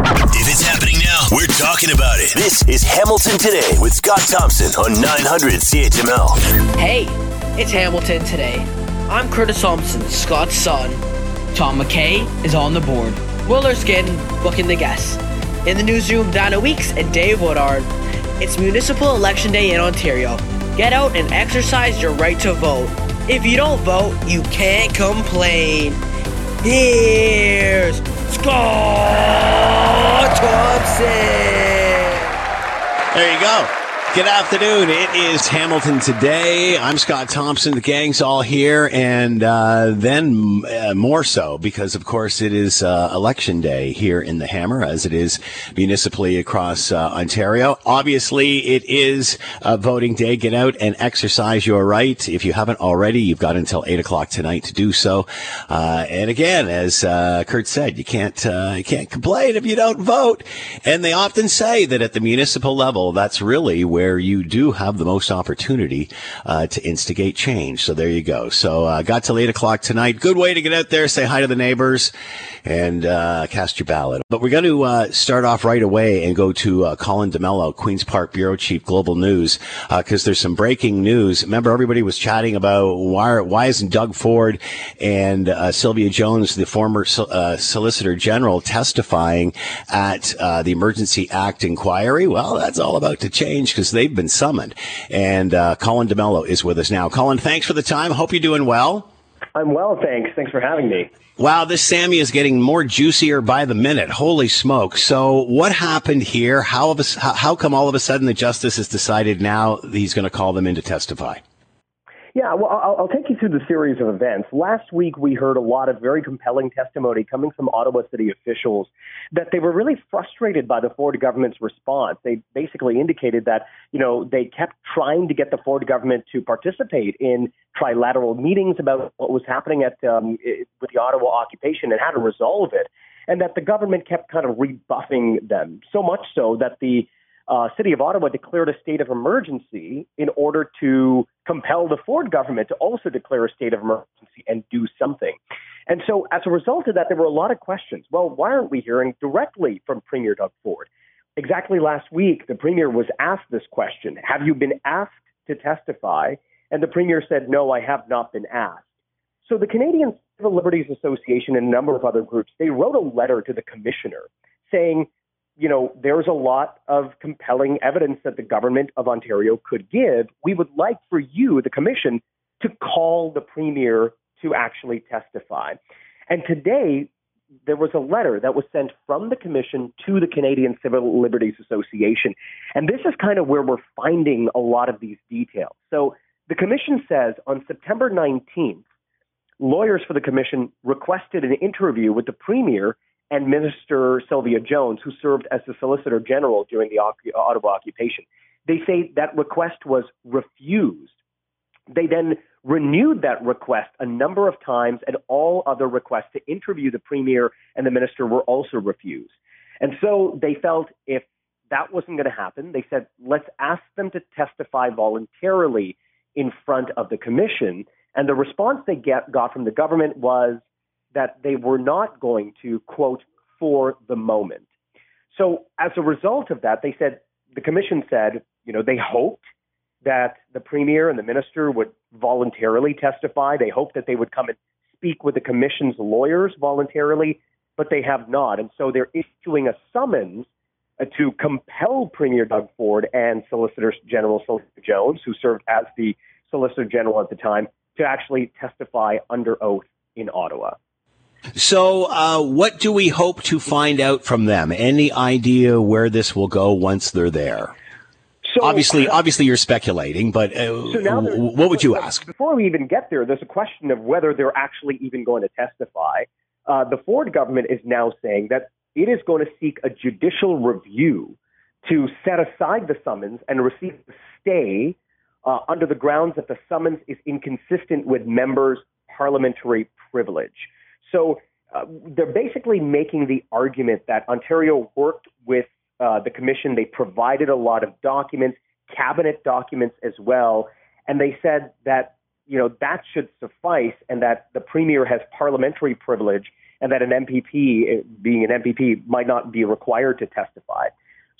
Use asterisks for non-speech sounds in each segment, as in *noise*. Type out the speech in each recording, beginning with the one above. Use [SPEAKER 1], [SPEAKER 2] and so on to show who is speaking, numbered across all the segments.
[SPEAKER 1] If it's happening now, we're talking about it. This is Hamilton Today with Scott Thompson on 900 CHML.
[SPEAKER 2] Hey, it's Hamilton today. I'm Curtis Thompson, Scott's son. Tom McKay is on the board. Will Erskine booking the guests. In the newsroom, Donna Weeks and Dave Woodard. It's Municipal Election Day in Ontario. Get out and exercise your right to vote. If you don't vote, you can't complain. Here's Scott Thompson.
[SPEAKER 3] There you go. Good afternoon. It is Hamilton today. I'm Scott Thompson. The gang's all here, and uh, then uh, more so because, of course, it is uh, election day here in the Hammer, as it is municipally across uh, Ontario. Obviously, it is voting day. Get out and exercise your right. If you haven't already, you've got until eight o'clock tonight to do so. Uh, and again, as uh, Kurt said, you can't you can't complain if you don't vote. And they often say that at the municipal level, that's really where where you do have the most opportunity uh, to instigate change. So there you go. So uh, got till eight o'clock tonight. Good way to get out there, say hi to the neighbors, and uh, cast your ballot. But we're going to uh, start off right away and go to uh, Colin D'Mello, Queens Park bureau chief, Global News, because uh, there's some breaking news. Remember, everybody was chatting about why why isn't Doug Ford and Sylvia Jones, the former Solicitor General, testifying at the Emergency Act inquiry? Well, that's all about to change because they've been summoned. And uh, Colin D'Mello is with us now. Colin, thanks for the time. Hope you're doing well.
[SPEAKER 4] I'm well, thanks. Thanks for having me.
[SPEAKER 3] Wow, this Sammy is getting more juicier by the minute. Holy smoke. So what happened here? How, of a, how come all of a sudden the justice has decided now he's going to call them in to testify?
[SPEAKER 4] Yeah, well, I'll, I'll, take you through the series of events. Last week, we heard a lot of very compelling testimony coming from Ottawa City officials that they were really frustrated by the Ford government's response. They basically indicated that, you know, they kept trying to get the Ford government to participate in trilateral meetings about what was happening at um, with the Ottawa occupation and how to resolve it, and that the government kept kind of rebuffing them so much so that the uh, City of Ottawa declared a state of emergency in order to compel the Ford government to also declare a state of emergency and do something. And so, as a result of that, there were a lot of questions. Well, why aren't we hearing directly from Premier Doug Ford? Exactly last week, the Premier was asked this question Have you been asked to testify? And the Premier said, No, I have not been asked. So, the Canadian Civil Liberties Association and a number of other groups, they wrote a letter to the Commissioner saying, you know, there's a lot of compelling evidence that the government of Ontario could give. We would like for you, the commission, to call the premier to actually testify. And today, there was a letter that was sent from the commission to the Canadian Civil Liberties Association. And this is kind of where we're finding a lot of these details. So the commission says on September 19th, lawyers for the commission requested an interview with the premier and Minister Sylvia Jones, who served as the Solicitor General during the uh, Ottawa occupation. They say that request was refused. They then renewed that request a number of times, and all other requests to interview the Premier and the Minister were also refused. And so they felt if that wasn't going to happen, they said, let's ask them to testify voluntarily in front of the Commission. And the response they get, got from the government was, that they were not going to, quote, for the moment. So as a result of that, they said, the commission said, you know, they hoped that the premier and the minister would voluntarily testify. They hoped that they would come and speak with the commission's lawyers voluntarily, but they have not. And so they're issuing a summons uh, to compel Premier Doug Ford and Solicitor General Sylvia Jones, who served as the Solicitor General at the time, to actually testify under oath in Ottawa.
[SPEAKER 3] So, uh, what do we hope to find out from them? Any idea where this will go once they're there? So, obviously, obviously, you're speculating, but uh, so what would you ask?
[SPEAKER 4] Before we even get there, there's a question of whether they're actually even going to testify. Uh, the Ford government is now saying that it is going to seek a judicial review to set aside the summons and receive a stay uh, under the grounds that the summons is inconsistent with members' parliamentary privilege. So uh, they're basically making the argument that Ontario worked with uh, the commission. They provided a lot of documents, cabinet documents as well, and they said that you know that should suffice, and that the premier has parliamentary privilege, and that an MPP, being an MPP, might not be required to testify.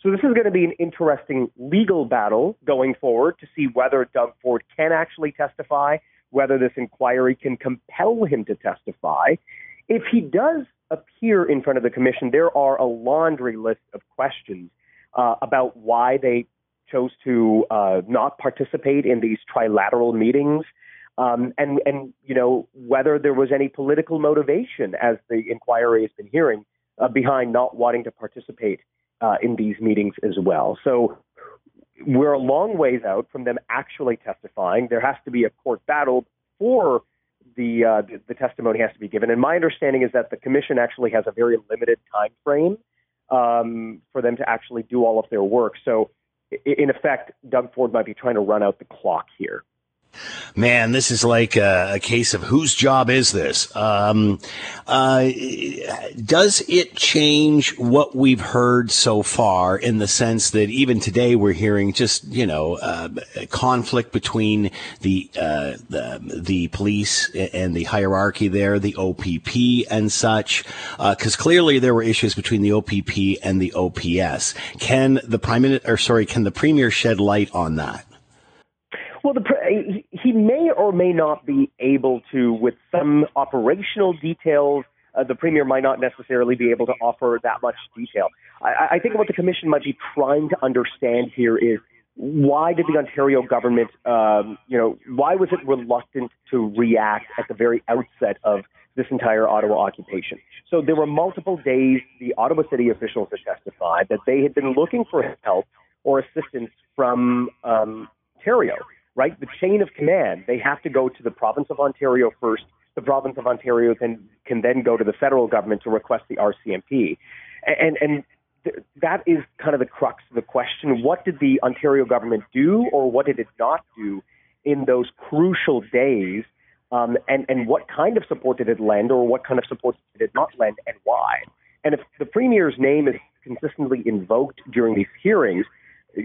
[SPEAKER 4] So this is going to be an interesting legal battle going forward to see whether Doug Ford can actually testify, whether this inquiry can compel him to testify. If he does appear in front of the commission, there are a laundry list of questions uh, about why they chose to uh, not participate in these trilateral meetings. Um, and and you know whether there was any political motivation, as the inquiry has been hearing, uh, behind not wanting to participate uh, in these meetings as well. So we're a long ways out from them actually testifying. There has to be a court battle for the, uh, the, the testimony has to be given. And my understanding is that the commission actually has a very limited time frame um, for them to actually do all of their work. So in effect, Doug Ford might be trying to run out the clock here.
[SPEAKER 3] Man, this is like a, a, case of whose job is this? Um, uh, does it change what we've heard so far in the sense that even today we're hearing just you know uh, conflict between the, uh, the, the police and the hierarchy there, the OPP and such? Because uh, clearly there were issues between the OPP and the OPS. Can the prime minister, or sorry, can the premier shed light on that?
[SPEAKER 4] Well, the, he may or may not be able to, with some operational details. Uh, the premier might not necessarily be able to offer that much detail. I, I think what the commission might be trying to understand here is why did the Ontario government, um, you know, why was it reluctant to react at the very outset of this entire Ottawa occupation? So there were multiple days the Ottawa city officials had testified that they had been looking for help or assistance from um, Ontario right? The chain of command, they have to go to the province of Ontario first. The province of Ontario then can then go to the federal government to request the RCMP. And, and th- that is kind of the crux of the question. What did the Ontario government do or what did it not do in those crucial days? Um, and, and what kind of support did it lend or what kind of support did it not lend and why? And if the Premier's name is consistently invoked during these hearings,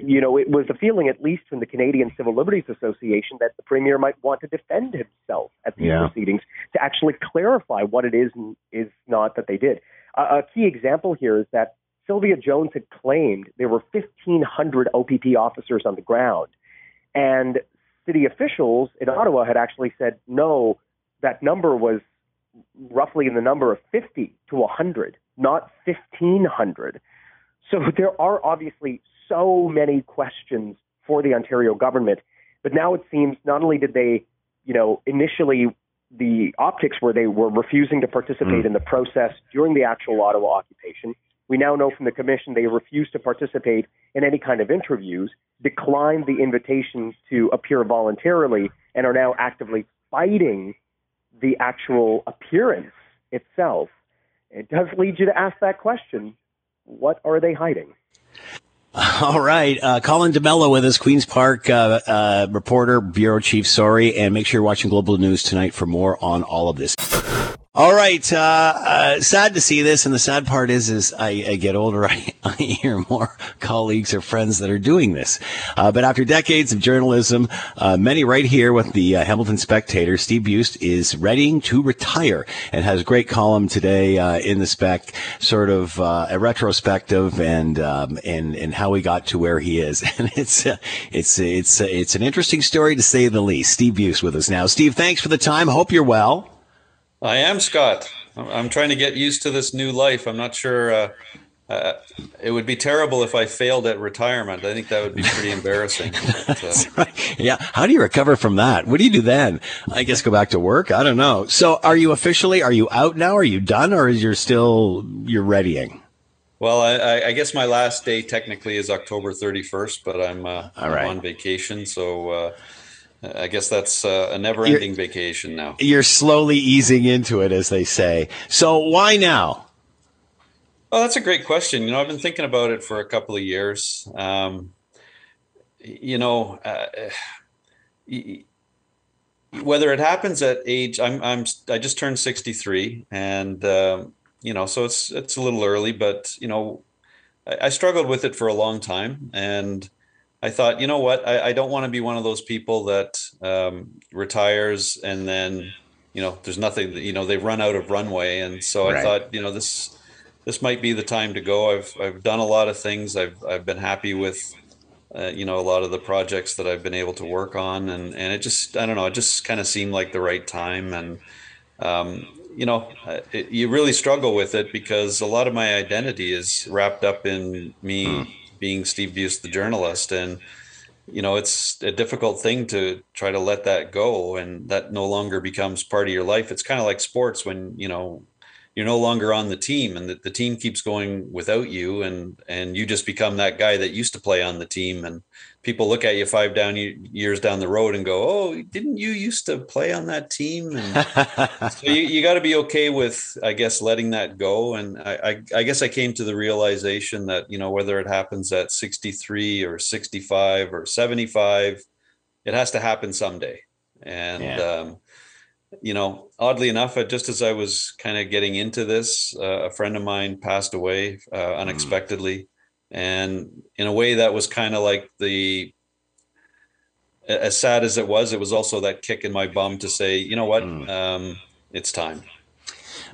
[SPEAKER 4] you know, it was a feeling, at least from the Canadian Civil Liberties Association, that the premier might want to defend himself at these yeah. proceedings to actually clarify what it is and is not that they did. Uh, a key example here is that Sylvia Jones had claimed there were 1,500 OPP officers on the ground, and city officials in Ottawa had actually said no, that number was roughly in the number of 50 to 100, not 1,500. So there are obviously so many questions for the Ontario government. But now it seems not only did they, you know, initially the optics where they were refusing to participate mm. in the process during the actual Ottawa occupation. We now know from the commission they refused to participate in any kind of interviews, declined the invitation to appear voluntarily, and are now actively fighting the actual appearance itself. It does lead you to ask that question what are they hiding? *laughs*
[SPEAKER 3] All right. Uh, Colin D'Mello with us, Queen's Park uh, uh, reporter, bureau chief. Sorry. And make sure you're watching Global News tonight for more on all of this. All right. Uh, uh, sad to see this. And the sad part is, is I, I get older, *laughs* I, I, hear more colleagues or friends that are doing this. Uh, but after decades of journalism, uh, many right here with the uh, Hamilton Spectator, Steve Buist is readying to retire and has a great column today uh, in the spec, sort of a retrospective and, um, and, and how he got to where he is. *laughs* And it's, it's, it's, it's an interesting story to say the least. Steve Buist with us now. Steve, thanks for the time. Hope you're well.
[SPEAKER 5] I am Scott. I'm trying to get used to this new life. I'm not sure. Uh, uh, it would be terrible if I failed at retirement. I think that would be pretty embarrassing. *laughs* But, uh,
[SPEAKER 3] right. Yeah. How do you recover from that? What do you do then? I guess go back to work. I don't know. So, are you officially? Are you out now? Are you done, or is you're still you're readying?
[SPEAKER 5] Well, I, I guess my last day technically is October 31st, but I'm, uh, I'm on vacation, so uh, I guess that's uh, a never-ending you're, vacation now.
[SPEAKER 3] You're slowly easing into it, as they say. So why now?
[SPEAKER 5] Well, that's a great question. You know, I've been thinking about it for a couple of years. Um, you know, uh, whether it happens at age, I'm, I'm, I just turned 63, and uh, you know, so it's it's a little early, but you know, I, I struggled with it for a long time, and I thought, you know what, I, I don't want to be one of those people that um, retires and then you know, there's nothing. You know, they've run out of runway, and so right. I thought, you know, this this might be the time to go. I've I've done a lot of things. I've I've been happy with. Uh, you know a lot of the projects that I've been able to work on and and it just I don't know it just kind of seemed like the right time and um, you know, it, you really struggle with it because a lot of my identity is wrapped up in me mm. Being Steve Buist, the journalist, and you know, it's a difficult thing to try to let that go, and that no longer becomes part of your life. It's kind of like sports when you know you're no longer on the team and the, the team keeps going without you and and you just become that guy that used to play on the team and people look at you five down years down the road and go oh didn't you used to play on that team and *laughs* so you, you got to be okay with i guess letting that go and I, I, I guess i came to the realization that you know whether it happens at 63 or 65 or 75 it has to happen someday and yeah. um, you know, oddly enough, just as I was kind of getting into this, uh, a friend of mine passed away uh, mm. unexpectedly, mm. And in a way that was kind of like the as sad as it was, it was also that kick in my bum to say, you know what, mm. um, it's time.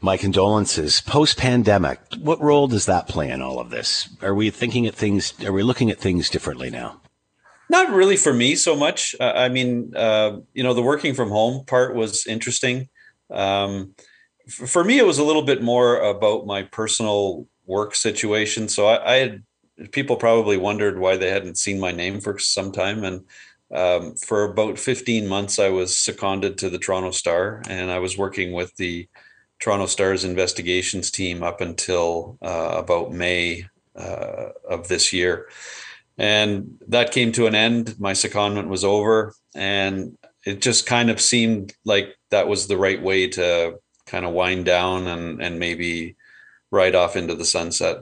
[SPEAKER 3] My condolences. Post pandemic, what role does that play in all of this? Are we thinking at things? Are we looking at things differently now?
[SPEAKER 5] Not really for me so much. Uh, I mean, uh, you know, the working from home part was interesting. Um, f- for me, it was a little bit more about my personal work situation. So I, I, had people probably wondered why they hadn't seen my name for some time, and um, for about 15 months, I was seconded to the Toronto Star, and I was working with the Toronto Star's investigations team up until uh, about May uh, of this year and that came to an end. My secondment was over, and it just kind of seemed like that was the right way to kind of wind down and and maybe ride off into the sunset.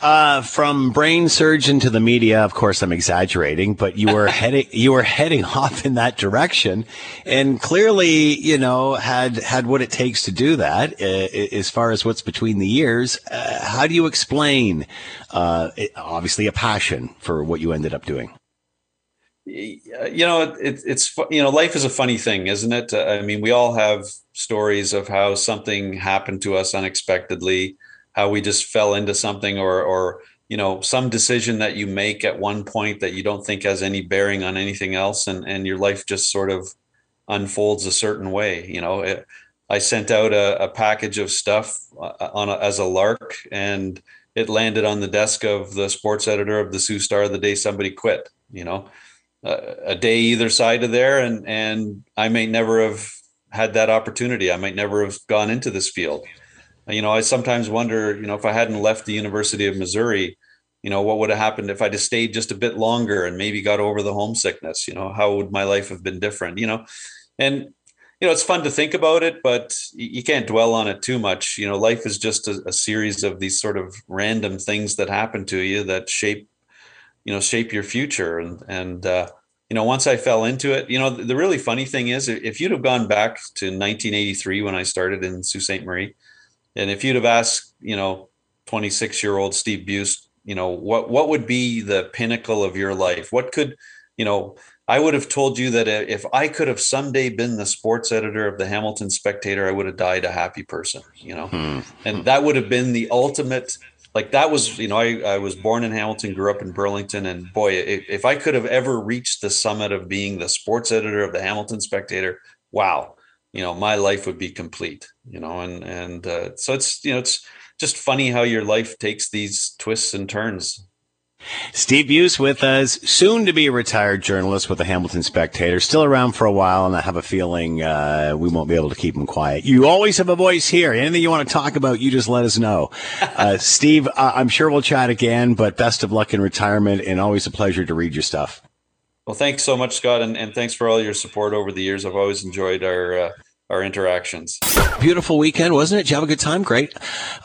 [SPEAKER 3] Uh, from brain surgeon to the media, of course, I'm exaggerating, but you were *laughs* heading, you were heading *laughs* off in that direction and clearly, you know, had, had what it takes to do that. Uh, as far as what's between the years, uh, how do you explain, uh, it, obviously a passion for what you ended up doing?
[SPEAKER 5] You know, it, it's, you know, life is a funny thing, isn't it? I mean, we all have stories of how something happened to us unexpectedly how we just fell into something or or you know some decision that you make at one point that you don't think has any bearing on anything else and and your life just sort of unfolds a certain way you know? It, i sent out a, a, package of stuff uh, on a, as a lark and it landed on the desk of the sports editor of the Sault Star the day somebody quit you know? Uh, a day either side of there and and i may never have had that opportunity. I might never have gone into this field you know, I sometimes wonder, you know, if I hadn't left the University of Missouri, you know, what would have happened if I just stayed just a bit longer and maybe got over the homesickness? You know, how would my life have been different? You know, and you know, it's fun to think about it, but you can't dwell on it too much. You know, life is just a, a series of these sort of random things that happen to you that shape, you know, shape your future. And and uh, you know, once I fell into it, you know, the, the really funny thing is, if you'd have gone back to 1983 when I started in Sault Ste. Marie and if you'd have asked, you know, 26 year old Steve Buist, you know, what what would be the pinnacle of your life? What could, you know, I would have told you that if I could have someday been the sports editor of the Hamilton Spectator, I would have died a happy person, you know, hmm. and that would have been the ultimate. Like that was, you know, I, I was born in Hamilton, grew up in Burlington, and boy, if, if I could have ever reached the summit of being the sports editor of the Hamilton Spectator, wow, you know my life would be complete you know and and uh, so it's you know it's just funny how your life takes these twists and turns
[SPEAKER 3] Steve Buist with us, soon to be a retired journalist with the Hamilton Spectator, still around for a while, and I have a feeling uh, we won't be able to keep him quiet. You always have a voice here. Anything you want to talk about, you just let us know. *laughs* Uh, Steve, uh, I'm sure we'll chat again, but best of luck in retirement, and always a pleasure to read your stuff.
[SPEAKER 5] Well, thanks so much, Scott, and, and thanks for all your support over the years. I've always enjoyed our uh, our interactions.
[SPEAKER 3] Beautiful weekend, wasn't it? Did you have a good time? Great.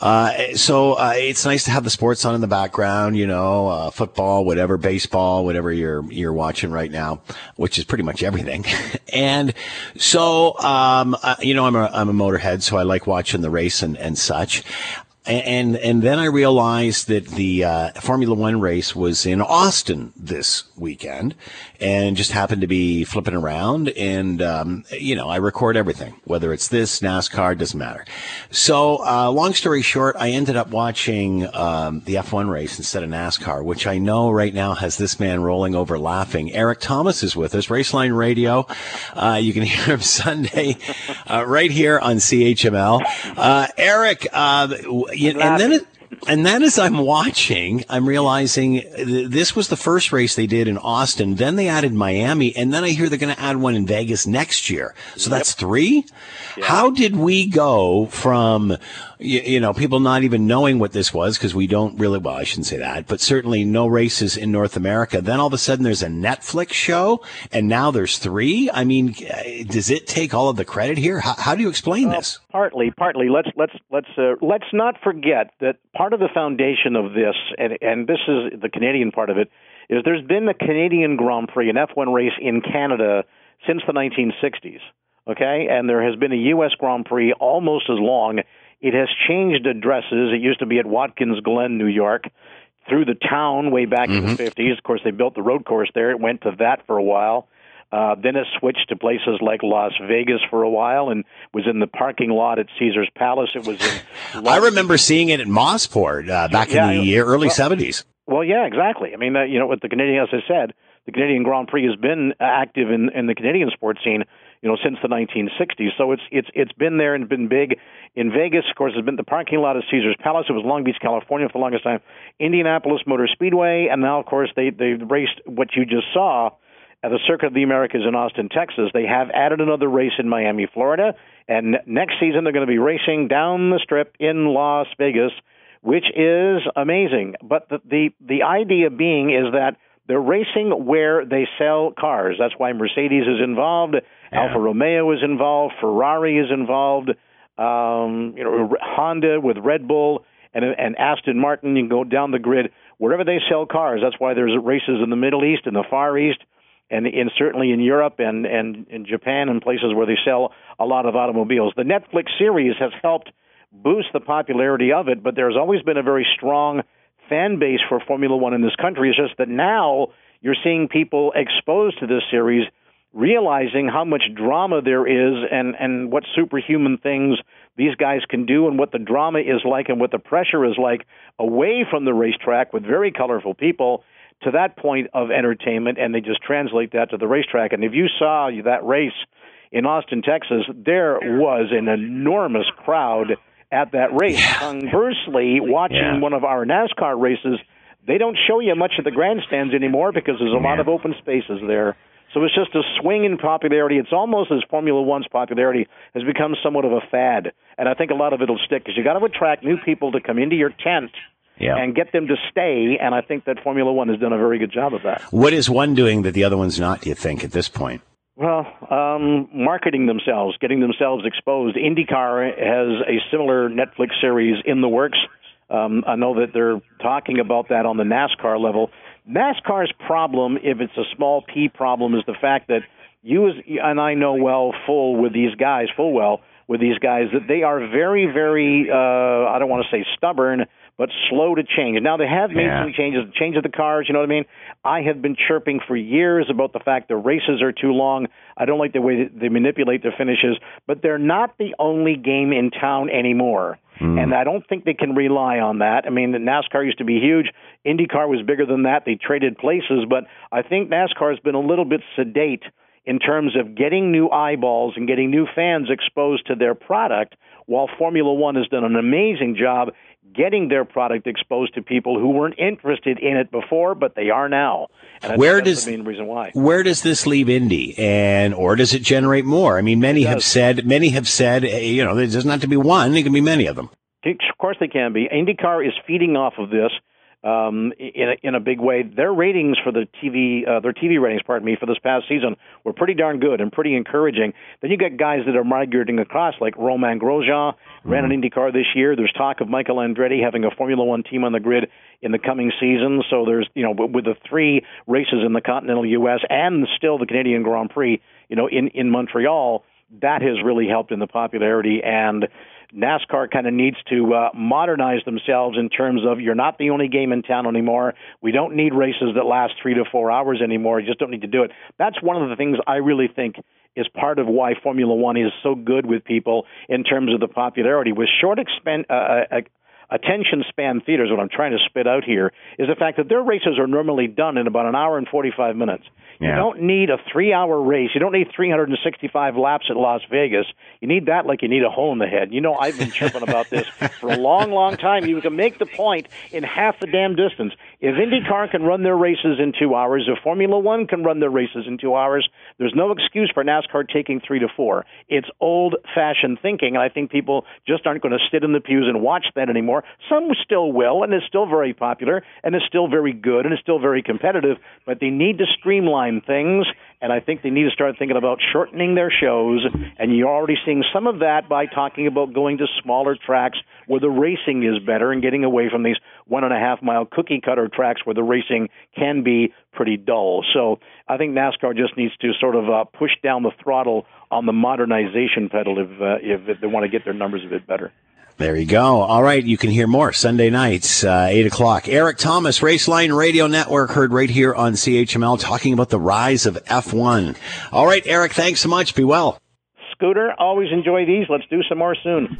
[SPEAKER 3] Uh, so uh, it's nice to have the sports on in the background. You know, uh, football, whatever, baseball, whatever you're you're watching right now, which is pretty much everything. *laughs* and so, um, uh, you know, I'm a I'm a motorhead, so I like watching the race and and such. And and then I realized that the uh, Formula One race was in Austin this weekend, and just happened to be flipping around. And um, you know, I record everything, whether it's this NASCAR, doesn't matter. So, uh, long story short, I ended up watching um, the F1 race instead of NASCAR, which I know right now has this man rolling over laughing. Eric Thomas is with us, Raceline Radio. Uh, you can *laughs* hear him Sunday uh, right here on CHML. Uh, Eric. And then it, and then as I'm watching, I'm realizing this was the first race they did in Austin. Then they added Miami, and then I hear they're going to add one in Vegas next year. So yep. that's three. Yeah. How did we go from, you, you, know, people not even knowing what this was because we don't really, well, I shouldn't say that, but certainly no races in North America. Then all of a sudden there's a Netflix show, and now there's three. I mean, does it take all of the credit here? How, how do you explain well, this?
[SPEAKER 6] Partly, partly. Let's let's let's uh, let's not forget that part of the foundation of this, and and this is the Canadian part of it, is there's been a Canadian Grand Prix, an F1 race in Canada since the 1960s okay? And there has been a U.S. Grand Prix almost as long. It has changed addresses. It used to be at Watkins Glen, New York, through the town way back mm-hmm. in the 50s. Mm-hmm. Of course, they built the road course there. It went to that for a while. Uh, then it switched to places like Las Vegas for a while and was in the parking lot at Caesar's Palace. It was in. *laughs*
[SPEAKER 3] I remember seeing it at Mosport uh, back yeah, in the early well, 70s.
[SPEAKER 6] Well, yeah, exactly. I mean, uh, you know, what the Canadian, as I said, the Canadian Grand Prix has been active in, in the Canadian sports scene you know, since the 1960s. So it's it's it's been there and been big. In Vegas, of course, it's been the parking lot of Caesar's Palace. It was Long Beach, California, for the longest time. Indianapolis Motor Speedway, and now, of course, they they've raced what you just saw at the Circuit of the Americas in Austin, Texas. They have added another race in Miami, Florida, and next season they're going to be racing down the Strip in Las Vegas, which is amazing. But the the, the idea being is that they're racing where they sell cars. That's why Mercedes is involved. Yeah. Alfa Romeo is involved. Ferrari is involved. Um, you know, Honda with Red Bull and, and Aston Martin. You can go down the grid wherever they sell cars. That's why there's races in the Middle East and the Far East, and in certainly in Europe and and in Japan and places where they sell a lot of automobiles. The Netflix series has helped boost the popularity of it, but there's always been a very strong fan base for Formula One in this country. It's just that now you're seeing people exposed to this series realizing how much drama there is and, and what superhuman things these guys can do and what the drama is like and what the pressure is like away from the racetrack with very colorful people to that point of entertainment and they just translate that to the racetrack. And if you saw that race in Austin, Texas, there was an enormous crowd at that race. Yeah. Conversely, watching yeah. one of our NASCAR races, they don't show you much of the grandstands anymore because there's a yeah. lot of open spaces there. So it's just a swing in popularity. It's almost as Formula One's popularity has become somewhat of a fad, and I think a lot of it'll stick because you got to attract new people to come into your tent. Yeah. and get them to stay. And I think that Formula One has done a very good job of that.
[SPEAKER 3] What is one doing that the other one's not? Do you think at this point?
[SPEAKER 6] Well, um, marketing themselves, getting themselves exposed. IndyCar has a similar Netflix series in the works. Um, I know that they're talking about that on the NASCAR level. NASCAR's problem, if it's a small p problem, is the fact that you and I know well full with these guys, full well with these guys that they are very, very uh, I don't want to say stubborn, but slow to change. Now they have made yeah. some changes, change of the cars. You know what I mean? I have been chirping for years about the fact the races are too long. I don't like the way they manipulate the finishes, but they're not the only game in town anymore. Mm. And I don't think they can rely on that. I mean, the NASCAR used to be huge. IndyCar was bigger than that. They traded places, but I think NASCAR has been a little bit sedate in terms of getting new eyeballs and getting new fans exposed to their product, while Formula One has done an amazing job getting their product exposed to people who weren't interested in it before, but they are now. And
[SPEAKER 3] where does
[SPEAKER 6] the main reason why?
[SPEAKER 3] Where does this leave Indy, and or does it generate more? I mean, many have said, many have said, eh, you know, there doesn't have to be one; it can be many of them.
[SPEAKER 6] Of course, they can be. IndyCar is feeding off of this um, in a, in a big way. Their ratings for the TV, uh, their TV ratings, pardon me, for this past season were pretty darn good and pretty encouraging. Then you get guys that are migrating across, like Romain Grosjean mm-hmm. ran an IndyCar this year. There's talk of Michael Andretti having a Formula One team on the grid in the coming season. So there's, you know, with the three races in the continental U.S. and still the Canadian Grand Prix, you know, in in Montreal that has really helped in the popularity and NASCAR kind of needs to uh, modernize themselves in terms of you're not the only game in town anymore. We don't need races that last three to four hours anymore. You just don't need to do it. That's one of the things I really think is part of why Formula One is so good with people in terms of the popularity. With short expen- uh, uh attention span theaters, what I'm trying to spit out here, is the fact that their races are normally done in about an hour and 45 minutes. Yeah. You don't need a three hour race. You don't need 365 laps at Las Vegas. You need that like you need a hole in the head. You know, I've been chirping about this *laughs* for a long, long time. You can make the point in half the damn distance. If IndyCar can run their races in two hours, if Formula One can run their races in two hours, there's no excuse for NASCAR taking three to four. It's old fashioned thinking, and I think people just aren't going to sit in the pews and watch that anymore. Some still will, and it's still very popular, and it's still very good, and it's still very competitive, but they need to streamline things, and I think they need to start thinking about shortening their shows. And you're already seeing some of that by talking about going to smaller tracks where the racing is better and getting away from these one and a half mile cookie cutter tracks where the racing can be pretty dull. So I think NASCAR just needs to sort of uh, push down the throttle on the modernization pedal if, uh, if they want to get their numbers a bit better.
[SPEAKER 3] There you go. All right, you can hear more Sunday nights, uh, 8 o'clock. Eric Thomas, Raceline Radio Network, heard right here on CHML, talking about the rise of F1. All right, Eric, thanks so much. Be well.
[SPEAKER 6] Scooter, always enjoy these. Let's do some more soon.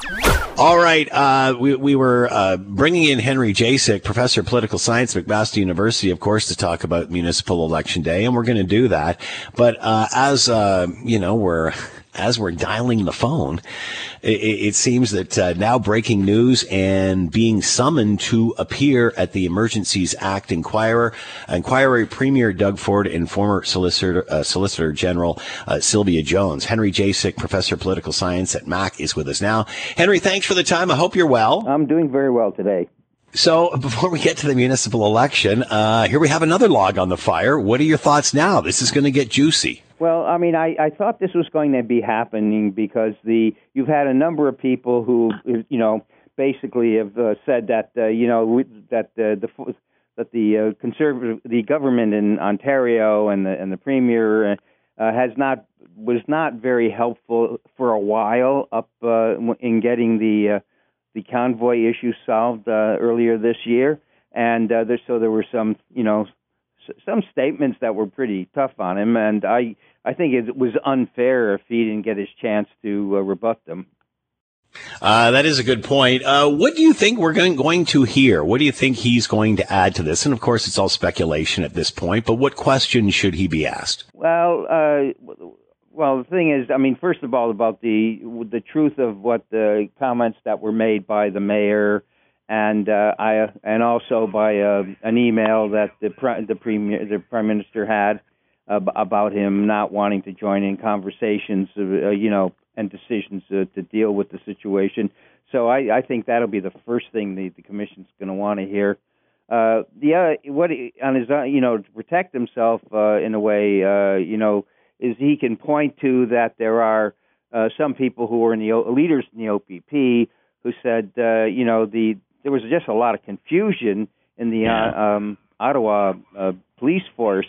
[SPEAKER 3] All right. Uh, we, we were uh, bringing in Henry Jacek, professor of political science at McMaster University, of course, to talk about municipal election day, and we're going to do that. But uh, as, uh, you know, we're *laughs* as we're dialing the phone, it, it seems that uh, now breaking news and being summoned to appear at the Emergencies Act Inquirer, Inquiry Premier Doug Ford and former Solicitor, uh, Solicitor General uh, Sylvia Jones. Henry Jacek, Professor of Political Science at Mac, is with us now. Henry, thanks for the time. I hope you're well.
[SPEAKER 7] I'm doing very well today.
[SPEAKER 3] So before we get to the municipal election, uh, here we have another log on the fire. What are your thoughts now? This is going to get juicy.
[SPEAKER 7] Well, I mean, I, I thought this was going to be happening because the you've had a number of people who, you know, basically have uh, said that uh, you know that uh, the that the uh, conservative the government in Ontario and the and the premier uh, has not was not very helpful for a while up uh, in getting the uh, the convoy issue solved uh, earlier this year, and uh, there, so there were some you know some statements that were pretty tough on him, and I I think it was unfair if he didn't get his chance to uh, rebut them.
[SPEAKER 3] Uh, that is a good point. Uh, what do you think we're going, going to hear? What do you think he's going to add to this? And of course, it's all speculation at this point. But what questions should he be asked?
[SPEAKER 7] Well, uh, well, the thing is, I mean, first of all, about the the truth of what the comments that were made by the mayor and uh, I and also by uh, an email that the pre- the premier the prime minister had uh, about him not wanting to join in conversations, uh, you know, and decisions uh, to deal with the situation. So I, I think that'll be the first thing the, the commission's going to want to hear. Uh, the other, what he, on his uh, you know to protect himself uh, in a way, uh, you know, is he can point to that there are uh, some people who are in the leaders in the OPP who said, uh, you know, the there was just a lot of confusion in the yeah. uh, um, Ottawa uh, police force,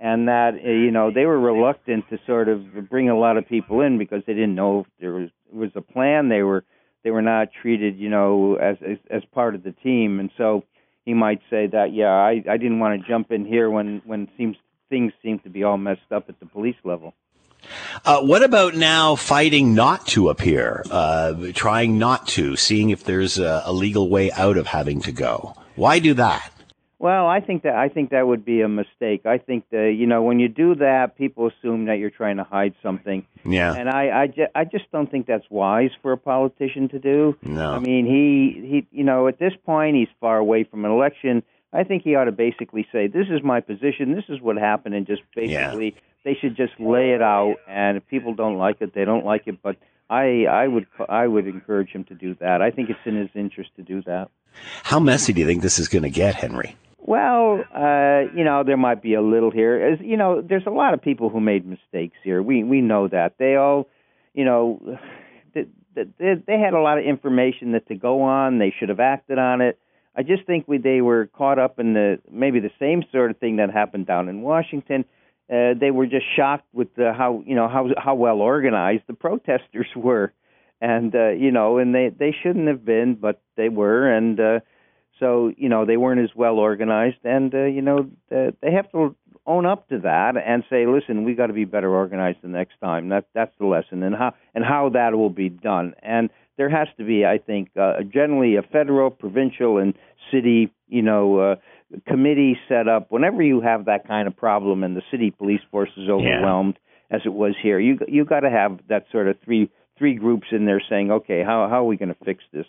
[SPEAKER 7] and that uh, you know they were reluctant to sort of bring a lot of people in because they didn't know if there was was a plan. They were they were not treated, you know, as as, as part of the team, and so he might say that, yeah, I I didn't want to jump in here when when seems things seem to be all messed up at the police level.
[SPEAKER 3] Uh, what about now fighting not to appear, uh, trying not to, seeing if there's a, a, legal way out of having to go? Why do that?
[SPEAKER 7] Well, I think that I think that would be a mistake. I think that you know when you do that, people assume that you're trying to hide something.
[SPEAKER 3] Yeah.
[SPEAKER 7] And I I, ju- I just don't think that's wise for a politician to do.
[SPEAKER 3] No.
[SPEAKER 7] I mean, he he you know at this point he's far away from an election. I think he ought to basically say, "This is my position. This is what happened," and just basically
[SPEAKER 3] yeah
[SPEAKER 7] they should just lay it out. And if people don't like it, they don't like it. But I I would I would encourage him to do that. I think it's in his interest to do that.
[SPEAKER 3] How messy do you think this is going to get, Henry?
[SPEAKER 7] Well, uh, you know, there might be a little here. As you know, there's a lot of people who made mistakes here. We we know that they all, you know, *sighs* they, they, they had a lot of information that to go on. They should have acted on it. I just think we they were caught up in the maybe the same sort of thing that happened down in Washington. Uh, they were just shocked with the, how you know how how well organized the protesters *laughs* were, and uh, you know, and they they shouldn't have been, but they were, and uh, so you know they weren't as well organized, and uh, you know uh, they have to own up to that and say, listen, we got to be better organized the next time. That that's the lesson, and how and how that will be done. And there has to be, I think, uh, generally a federal, provincial, and city, you know, uh, committee set up. Whenever you have that kind of problem and the city police force is overwhelmed, yeah. as it was here, you you got to have that sort of three three groups in there saying, okay, how how are we going to fix this?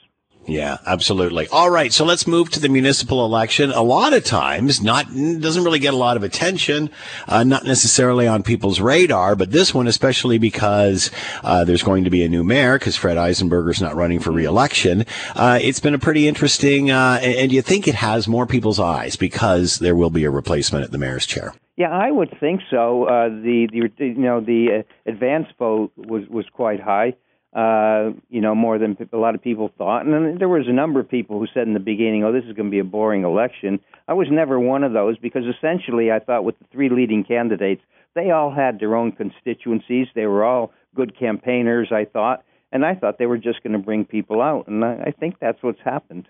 [SPEAKER 3] Yeah, absolutely. All right, so let's move to the municipal election. A lot of times, not doesn't really get a lot of attention, uh, not necessarily on people's radar, but this one especially because uh, there's going to be a new mayor because Fred Eisenberger's not running for reelection. Uh, it's been a pretty interesting, uh, and you think it has more people's eyes because there will be a replacement at the mayor's chair.
[SPEAKER 7] Yeah, I would think so. Uh, the, the you know the uh, advance vote was was quite high uh, you know, more than a lot of people thought. And then there was a number of people who said in the beginning, "Oh, this is going to be a boring election." I was never one of those because essentially, I thought with the three leading candidates, they all had their own constituencies. They were all good campaigners, I thought, and I thought they were just going to bring people out, and I, I think that's what's happened.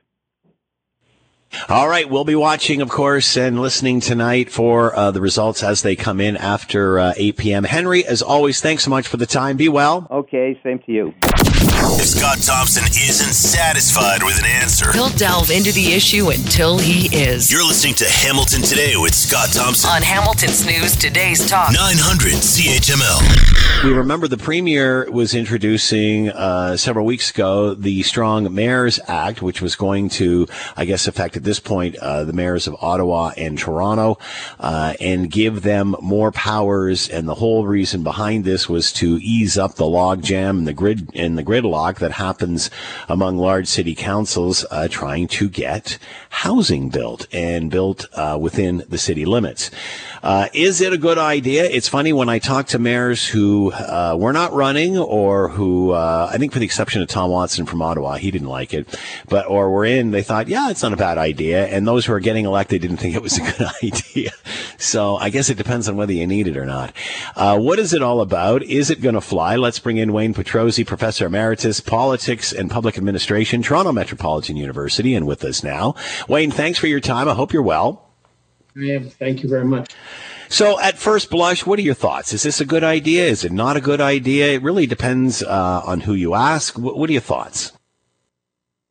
[SPEAKER 3] All right, we'll be watching, of course, and listening tonight for uh, the results as they come in after uh, 8 p.m. Henry, as always, thanks so much for the time. Be well.
[SPEAKER 7] Okay, same to you.
[SPEAKER 1] If Scott Thompson isn't satisfied with an answer,
[SPEAKER 8] he'll delve into the issue until he is.
[SPEAKER 1] You're listening to Hamilton Today with Scott Thompson
[SPEAKER 8] on Hamilton's News Today's Talk
[SPEAKER 1] 900 CHML.
[SPEAKER 3] We remember the premier was introducing uh, several weeks ago the Strong Mayors Act, which was going to, I guess, affect at this point uh, the mayors of Ottawa and Toronto uh, and give them more powers. And the whole reason behind this was to ease up the logjam and the grid and the gridlock that happens among large city councils uh, trying to get housing built and built uh, within the city limits. Uh, is it a good idea? It's funny when I talk to mayors who uh, were not running or who, uh, I think for the exception of Tom Watson from Ottawa, he didn't like it, but, or were in, they thought, yeah, it's not a bad idea. And those who are getting elected didn't think it was a *laughs* good idea. So I guess it depends on whether you need it or not. Uh, what is it all about? Is it going to fly? Let's bring in Wayne Petrozzi, Professor Emeritus, Politics and Public Administration, Toronto Metropolitan University, and with us now. Wayne, thanks for your time. I hope you're well.
[SPEAKER 9] I am. Thank you very much.
[SPEAKER 3] So, at first blush, what are your thoughts? Is this a good idea? Is it not a good idea? It really depends uh, on who you ask. What, what are your thoughts?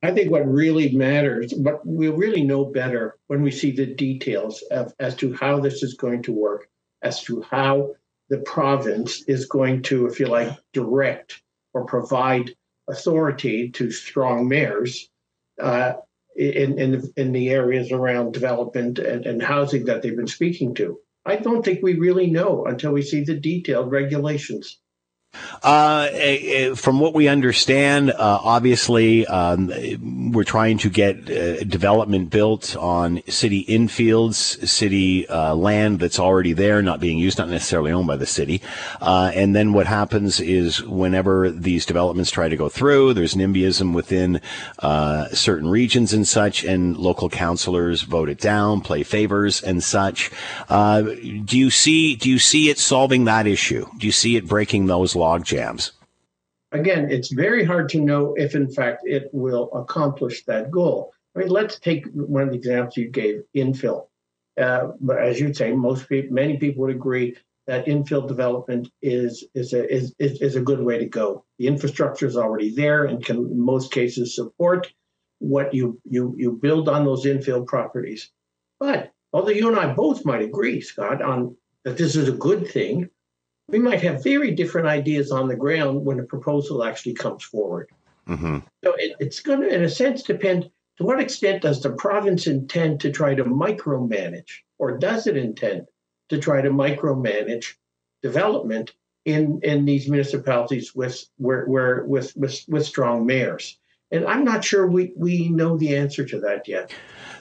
[SPEAKER 9] I think what really matters, what we'll really know better when we see the details of, as to how this is going to work, as to how the province is going to, if you like, direct or provide authority to strong mayors uh, in, in, in the areas around development and, and housing that they've been speaking to. I don't think we really know until we see the detailed regulations.
[SPEAKER 3] Uh, eh, eh, from what we understand, uh, obviously, um, we're trying to get uh, development built on city infields, city uh, land that's already there, not being used, not necessarily owned by the city. Uh, and then what happens is whenever these developments try to go through, there's NIMBYism within uh, certain regions and such, and local councilors vote it down, play favors and such. do you see? Do you see it solving that issue? Do you see it breaking those? Log jams?
[SPEAKER 9] Again, it's very hard to know if, in fact, it will accomplish that goal. I mean, let's take one of the examples you gave, infill. Uh, as you'd say, most people, many people would agree that infill development is is a is, is a good way to go. The infrastructure is already there and can, in most cases, support what you you you build on those infill properties. But although you and I both might agree, Scott, on that this is a good thing, we might have very different ideas on the ground when a proposal actually comes forward. Mm-hmm. So it, it's going to, in a sense, depend to what extent does the province intend to try to micromanage, or does it intend to try to micromanage development in, in these municipalities with where, where with, with with strong mayors? And I'm not sure we, we know the answer to that yet.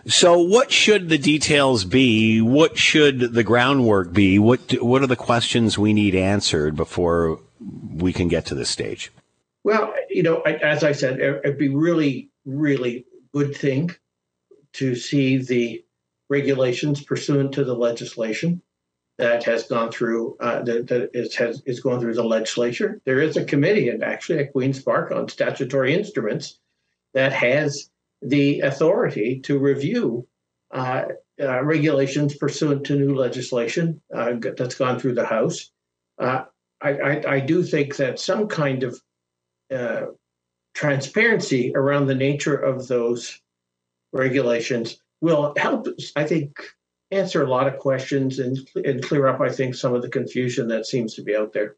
[SPEAKER 3] So, what should the details be? What should the groundwork be? What What are the questions we need answered before we can get to this stage?
[SPEAKER 9] Well, you know, as I said, it'd be really, really good thing to see the regulations pursuant to the legislation. that has gone through uh, that, that is, has, is going through the legislature. There is a committee, and actually at Queens Park on statutory instruments that has the authority to review uh, uh, regulations pursuant to new legislation uh, that's gone through the House. Uh, I, I, I, do think that some kind of uh, transparency around the nature of those regulations will help, I think, answer a lot of questions and, and clear up, I think, some of the confusion that seems to be out there.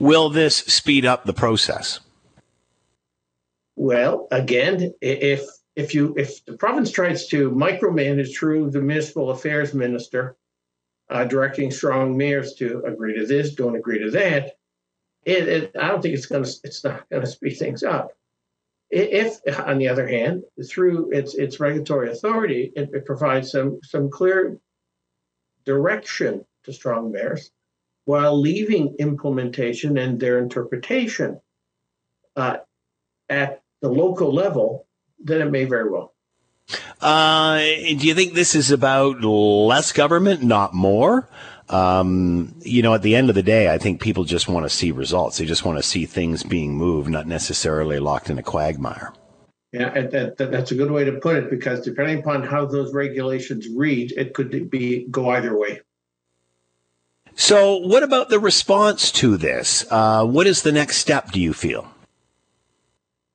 [SPEAKER 3] Will this speed up the process?
[SPEAKER 9] Well, again, if if you if the province tries to micromanage through the municipal affairs minister, uh, directing strong mayors to agree to this, don't agree to that, it, it I don't think it's going to it's not going to speed things up. If, on the other hand, through its its regulatory authority, it, it provides some some clear direction to strong mayors, while leaving implementation and their interpretation uh, at the local level, then it may very well.
[SPEAKER 3] Uh, do you think this is about less government, not more? Um, you know, at the end of the day, I think people just want to see results. They just want to see things being moved, not necessarily locked in a quagmire.
[SPEAKER 9] Yeah, that, that, that's a good way to put it because depending upon how those regulations read, it could be go either way.
[SPEAKER 3] So, what about the response to this? Uh, what is the next step? Do you feel?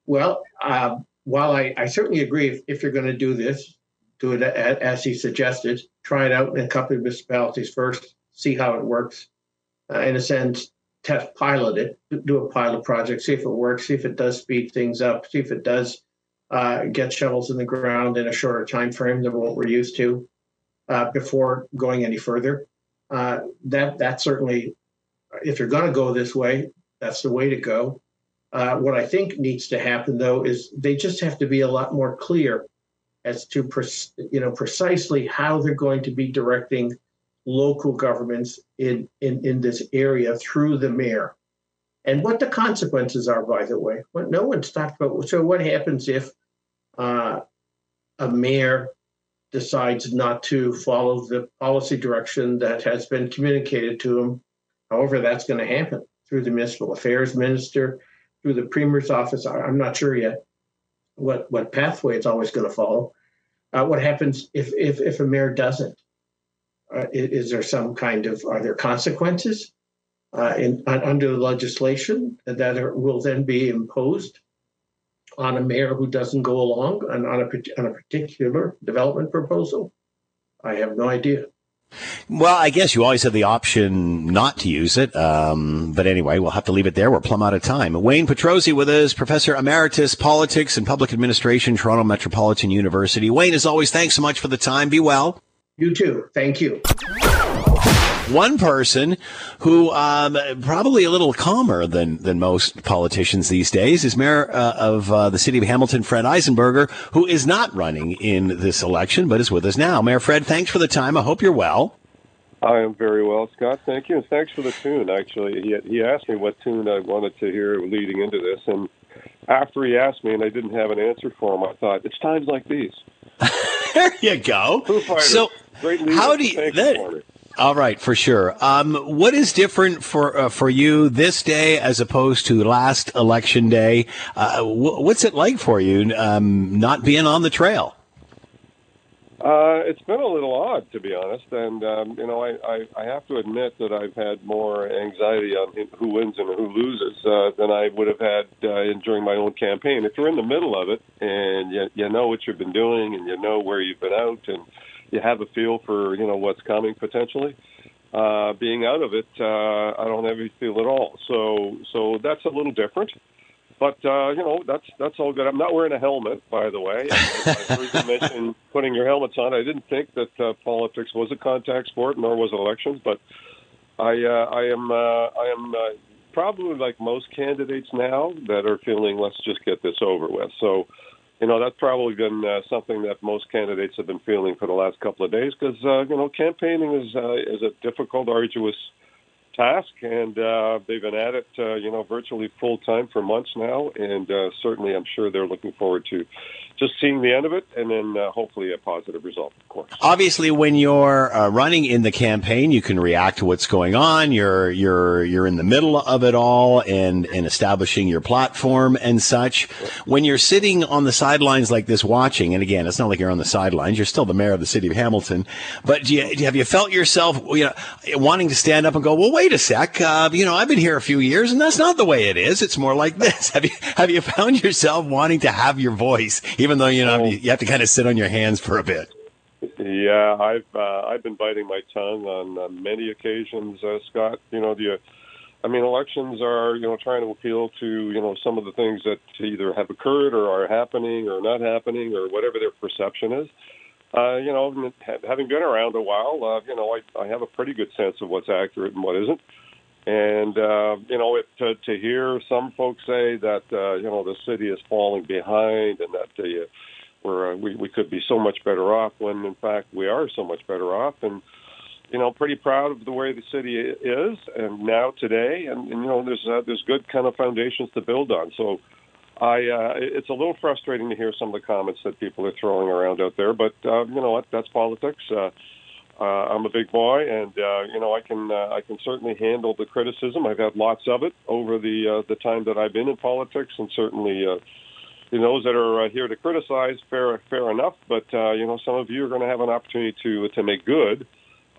[SPEAKER 9] Well, uh, while I, I, certainly agree if, if you're going to do this, do it as he suggested. Try it out in a couple of municipalities first, see how it works. Uh, in a sense, test pilot it, do a pilot project, see if it works, see if it does speed things up, see if it does uh, get shovels in the ground in a shorter time frame than what we're used to uh, before going any further. Uh, that that certainly, if you're going to go this way, that's the way to go. Uh, what I think needs to happen, though, is they just have to be a lot more clear as to you know precisely how they're going to be directing local governments in, in, in this area through the mayor. And what the consequences are, by the way. What no one's talked about. So, what happens if uh, a mayor decides not to follow the policy direction that has been communicated to him? However, that's going to happen through the municipal affairs minister, through the premier's office. I'm not sure yet what what pathway it's always going to follow. Uh, what happens if, if if a mayor doesn't? Uh, is, is, there some kind of are there consequences uh, in under the legislation that are, will then be imposed on a mayor who doesn't go along on, on a on a particular development proposal? I have no idea.
[SPEAKER 3] Well, I guess you always have the option not to use it. Um, but anyway, we'll have to leave it there. We're plumb out of time. Wayne Petrozzi with us, Professor Emeritus, Politics and Public Administration, Toronto Metropolitan University. Wayne, as always, thanks so much for the time. Be well.
[SPEAKER 9] You too. Thank you.
[SPEAKER 3] One person who um, probably a little calmer than than most politicians these days is Mayor uh, of uh, the city of Hamilton, Fred Eisenberger, who is not running in this election but is with us now. Mayor Fred, thanks for the time. I hope you're well.
[SPEAKER 10] I am very well, Scott. Thank you, and thanks for the tune. Actually, he he asked me what tune I wanted to hear leading into this, and after he asked me, and I didn't have an answer for him, I thought it's times like these. *laughs*
[SPEAKER 3] there you go. So, how do you? That, all right, for sure. Um, what is different for uh, for you this day as opposed to last election day? Uh, what's it like for you um, not being on the trail?
[SPEAKER 10] Uh, it's been a little odd, to be honest, and um, you know, I, I, I have to admit that I've had more anxiety on who wins and who loses uh, than I would have had uh, during my own campaign. If you're in the middle of it and you, you know what you've been doing and you know where you've been out and you have a feel for you know what's coming potentially. Uh, being out of it, uh, I don't have any feel at all. So so that's a little different. But uh, you know that's that's all good. I'm not wearing a helmet, by the way. I, heard you mention putting your helmets on. I didn't think that uh, politics was a contact sport, nor was elections. But I uh, I am uh, I am uh, probably like most candidates now that are feeling let's just get this over with. So you know that's probably been uh, something that most candidates have been feeling for the last couple of days because uh, you know campaigning is uh, is a difficult, arduous task, and uh, they've been at it, uh, you know, virtually full time for months now. And uh, certainly, I'm sure they're looking forward to just seeing the end of it, and then uh, hopefully a positive result, of course.
[SPEAKER 3] Obviously, when you're uh, running in the campaign, you can react to what's going on. You're you're you're in the middle of it all, and and establishing your platform and such. When you're sitting on the sidelines like this, watching, and again, it's not like you're on the sidelines. You're still the mayor of the city of Hamilton, but do you, have you felt yourself, you know, wanting to stand up and go, well, wait a sec, uh, you know, I've been here a few years, and that's not the way it is. It's more like this. *laughs* Have you have you found yourself wanting to have your voice, even though you know you have to kind of sit on your hands for a bit?
[SPEAKER 10] Yeah, I've uh, I've been biting my tongue on uh, many occasions, uh, Scott. You know, the I mean, elections are you know trying to appeal to you know some of the things that either have occurred or are happening or not happening or whatever their perception is. Uh, you know, having been around a while, uh, you know, I, I have a pretty good sense of what's accurate and what isn't. And uh, you know, it, to, to hear some folks say that uh, you know the city is falling behind and that uh, we're uh, we, we could be so much better off when in fact we are so much better off, and you know, pretty proud of the way the city is and now today, and, and you know, there's uh, there's good kind of foundations to build on. So. I uh, it's a little frustrating to hear some of the comments that people are throwing around out there, but uh, you know what? That's politics. Uh, uh, I'm a big boy, and uh, you know I can uh, I can certainly handle the criticism. I've had lots of it over the uh, the time that I've been in politics, and certainly uh, you know, those that are uh, here to criticize, fair fair enough. But uh, you know, some of you are going to have an opportunity to to make good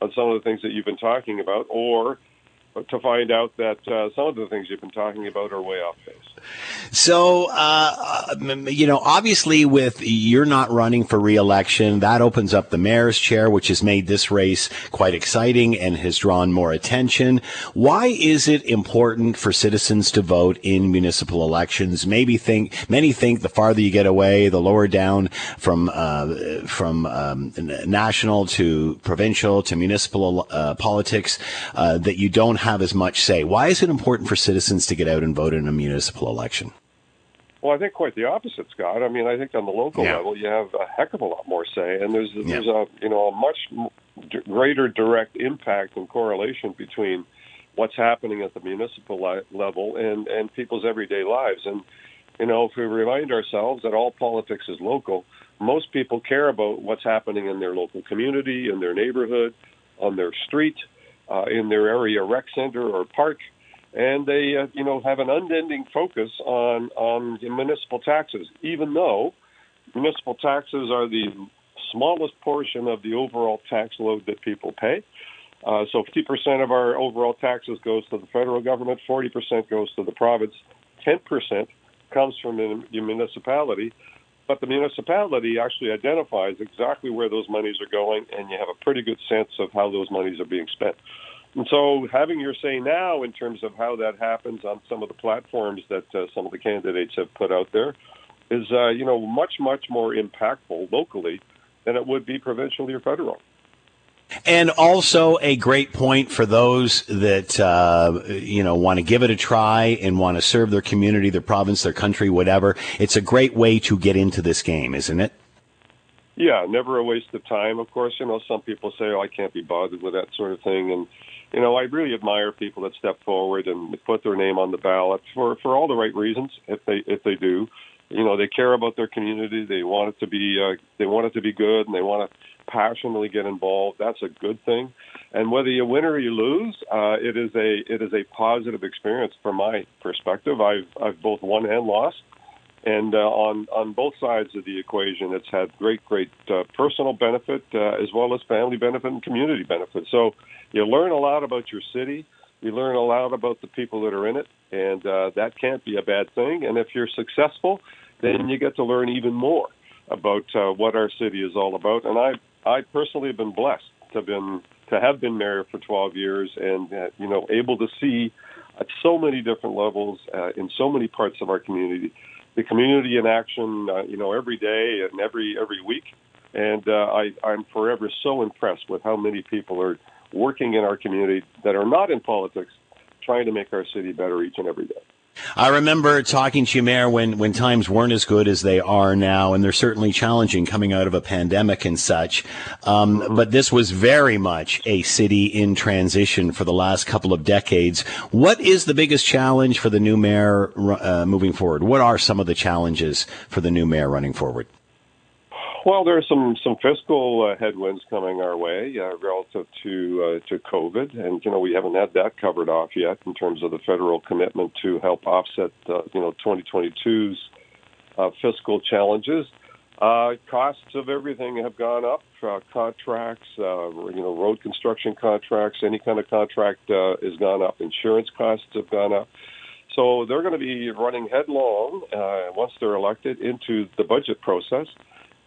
[SPEAKER 10] on some of the things that you've been talking about, or to find out that uh, some of the things you've been talking about are way off base.
[SPEAKER 3] So, uh, you know, obviously, with you're not running for reelection, that opens up the mayor's chair, which has made this race quite exciting and has drawn more attention. Why is it important for citizens to vote in municipal elections? Maybe think many think the farther you get away, the lower down from uh, from um, national to provincial to municipal uh, politics, uh, that you don't have as much say. Why is it important for citizens to get out and vote in a municipal election?
[SPEAKER 10] Well, I think quite the opposite, Scott. I mean, I think on the local yeah. level, you have a heck of a lot more say, and there's yeah. there's a you know a much greater direct impact and correlation between what's happening at the municipal level and and people's everyday lives. And you know, if we remind ourselves that all politics is local, most people care about what's happening in their local community, in their neighborhood, on their street, uh, in their area rec center or park, and they uh, you know have an unending focus on on municipal taxes, even though municipal taxes are the smallest portion of the overall tax load that people pay. Uh, so 50% of our overall taxes goes to the federal government, 40% goes to the province, 10% comes from the municipality, but the municipality actually identifies exactly where those monies are going, and you have a pretty good sense of how those monies are being spent. And so, having your say now in terms of how that happens on some of the platforms that uh, some of the candidates have put out there is, uh, you know, much, much more impactful locally than it would be provincially or federal.
[SPEAKER 3] And also a great point for those that uh, you know want to give it a try and want to serve their community, their province, their country, whatever. It's a great way to get into this game, isn't it?
[SPEAKER 10] Yeah, never a waste of time. Of course, you know some people say, "Oh, I can't be bothered with that sort of thing," and you know I really admire people that step forward and put their name on the ballot for for all the right reasons. If they if they do, you know they care about their community. They want it to be uh, they want it to be good, and they want to passionately get involved. That's a good thing. And whether you win or you lose, uh, it is a it is a positive experience from my perspective. I've I've both won and lost, and uh, on on both sides of the equation, it's had great great uh, personal benefit uh, as well as family benefit and community benefit. So you learn a lot about your city. You learn a lot about the people that are in it, and uh, that can't be a bad thing. And if you're successful, then you get to learn even more about uh, what our city is all about. And I I personally have been blessed to have been to have been mayor for 12 years and uh, you know able to see at so many different levels uh, in so many parts of our community the community in action uh, you know every day and every every week and uh, I, I'm forever so impressed with how many people are working in our community that are not in politics trying to make our city better each and every day.
[SPEAKER 3] I remember talking to you, Mayor, when, when times weren't as good as they are now, and they're certainly challenging coming out of a pandemic and such. Um, but this was very much a city in transition for the last couple of decades. What is the biggest challenge for the new mayor uh, moving forward? What are some of the challenges for the new mayor running forward?
[SPEAKER 10] Well, there are some some fiscal uh, headwinds coming our way uh, relative to uh, to COVID, and you know we haven't had that covered off yet in terms of the federal commitment to help offset uh, you know 2022's uh, fiscal challenges. Uh, costs of everything have gone up. Uh, contracts, uh, you know, road construction contracts, any kind of contract uh, has gone up. Insurance costs have gone up. So they're going to be running headlong uh, once they're elected into the budget process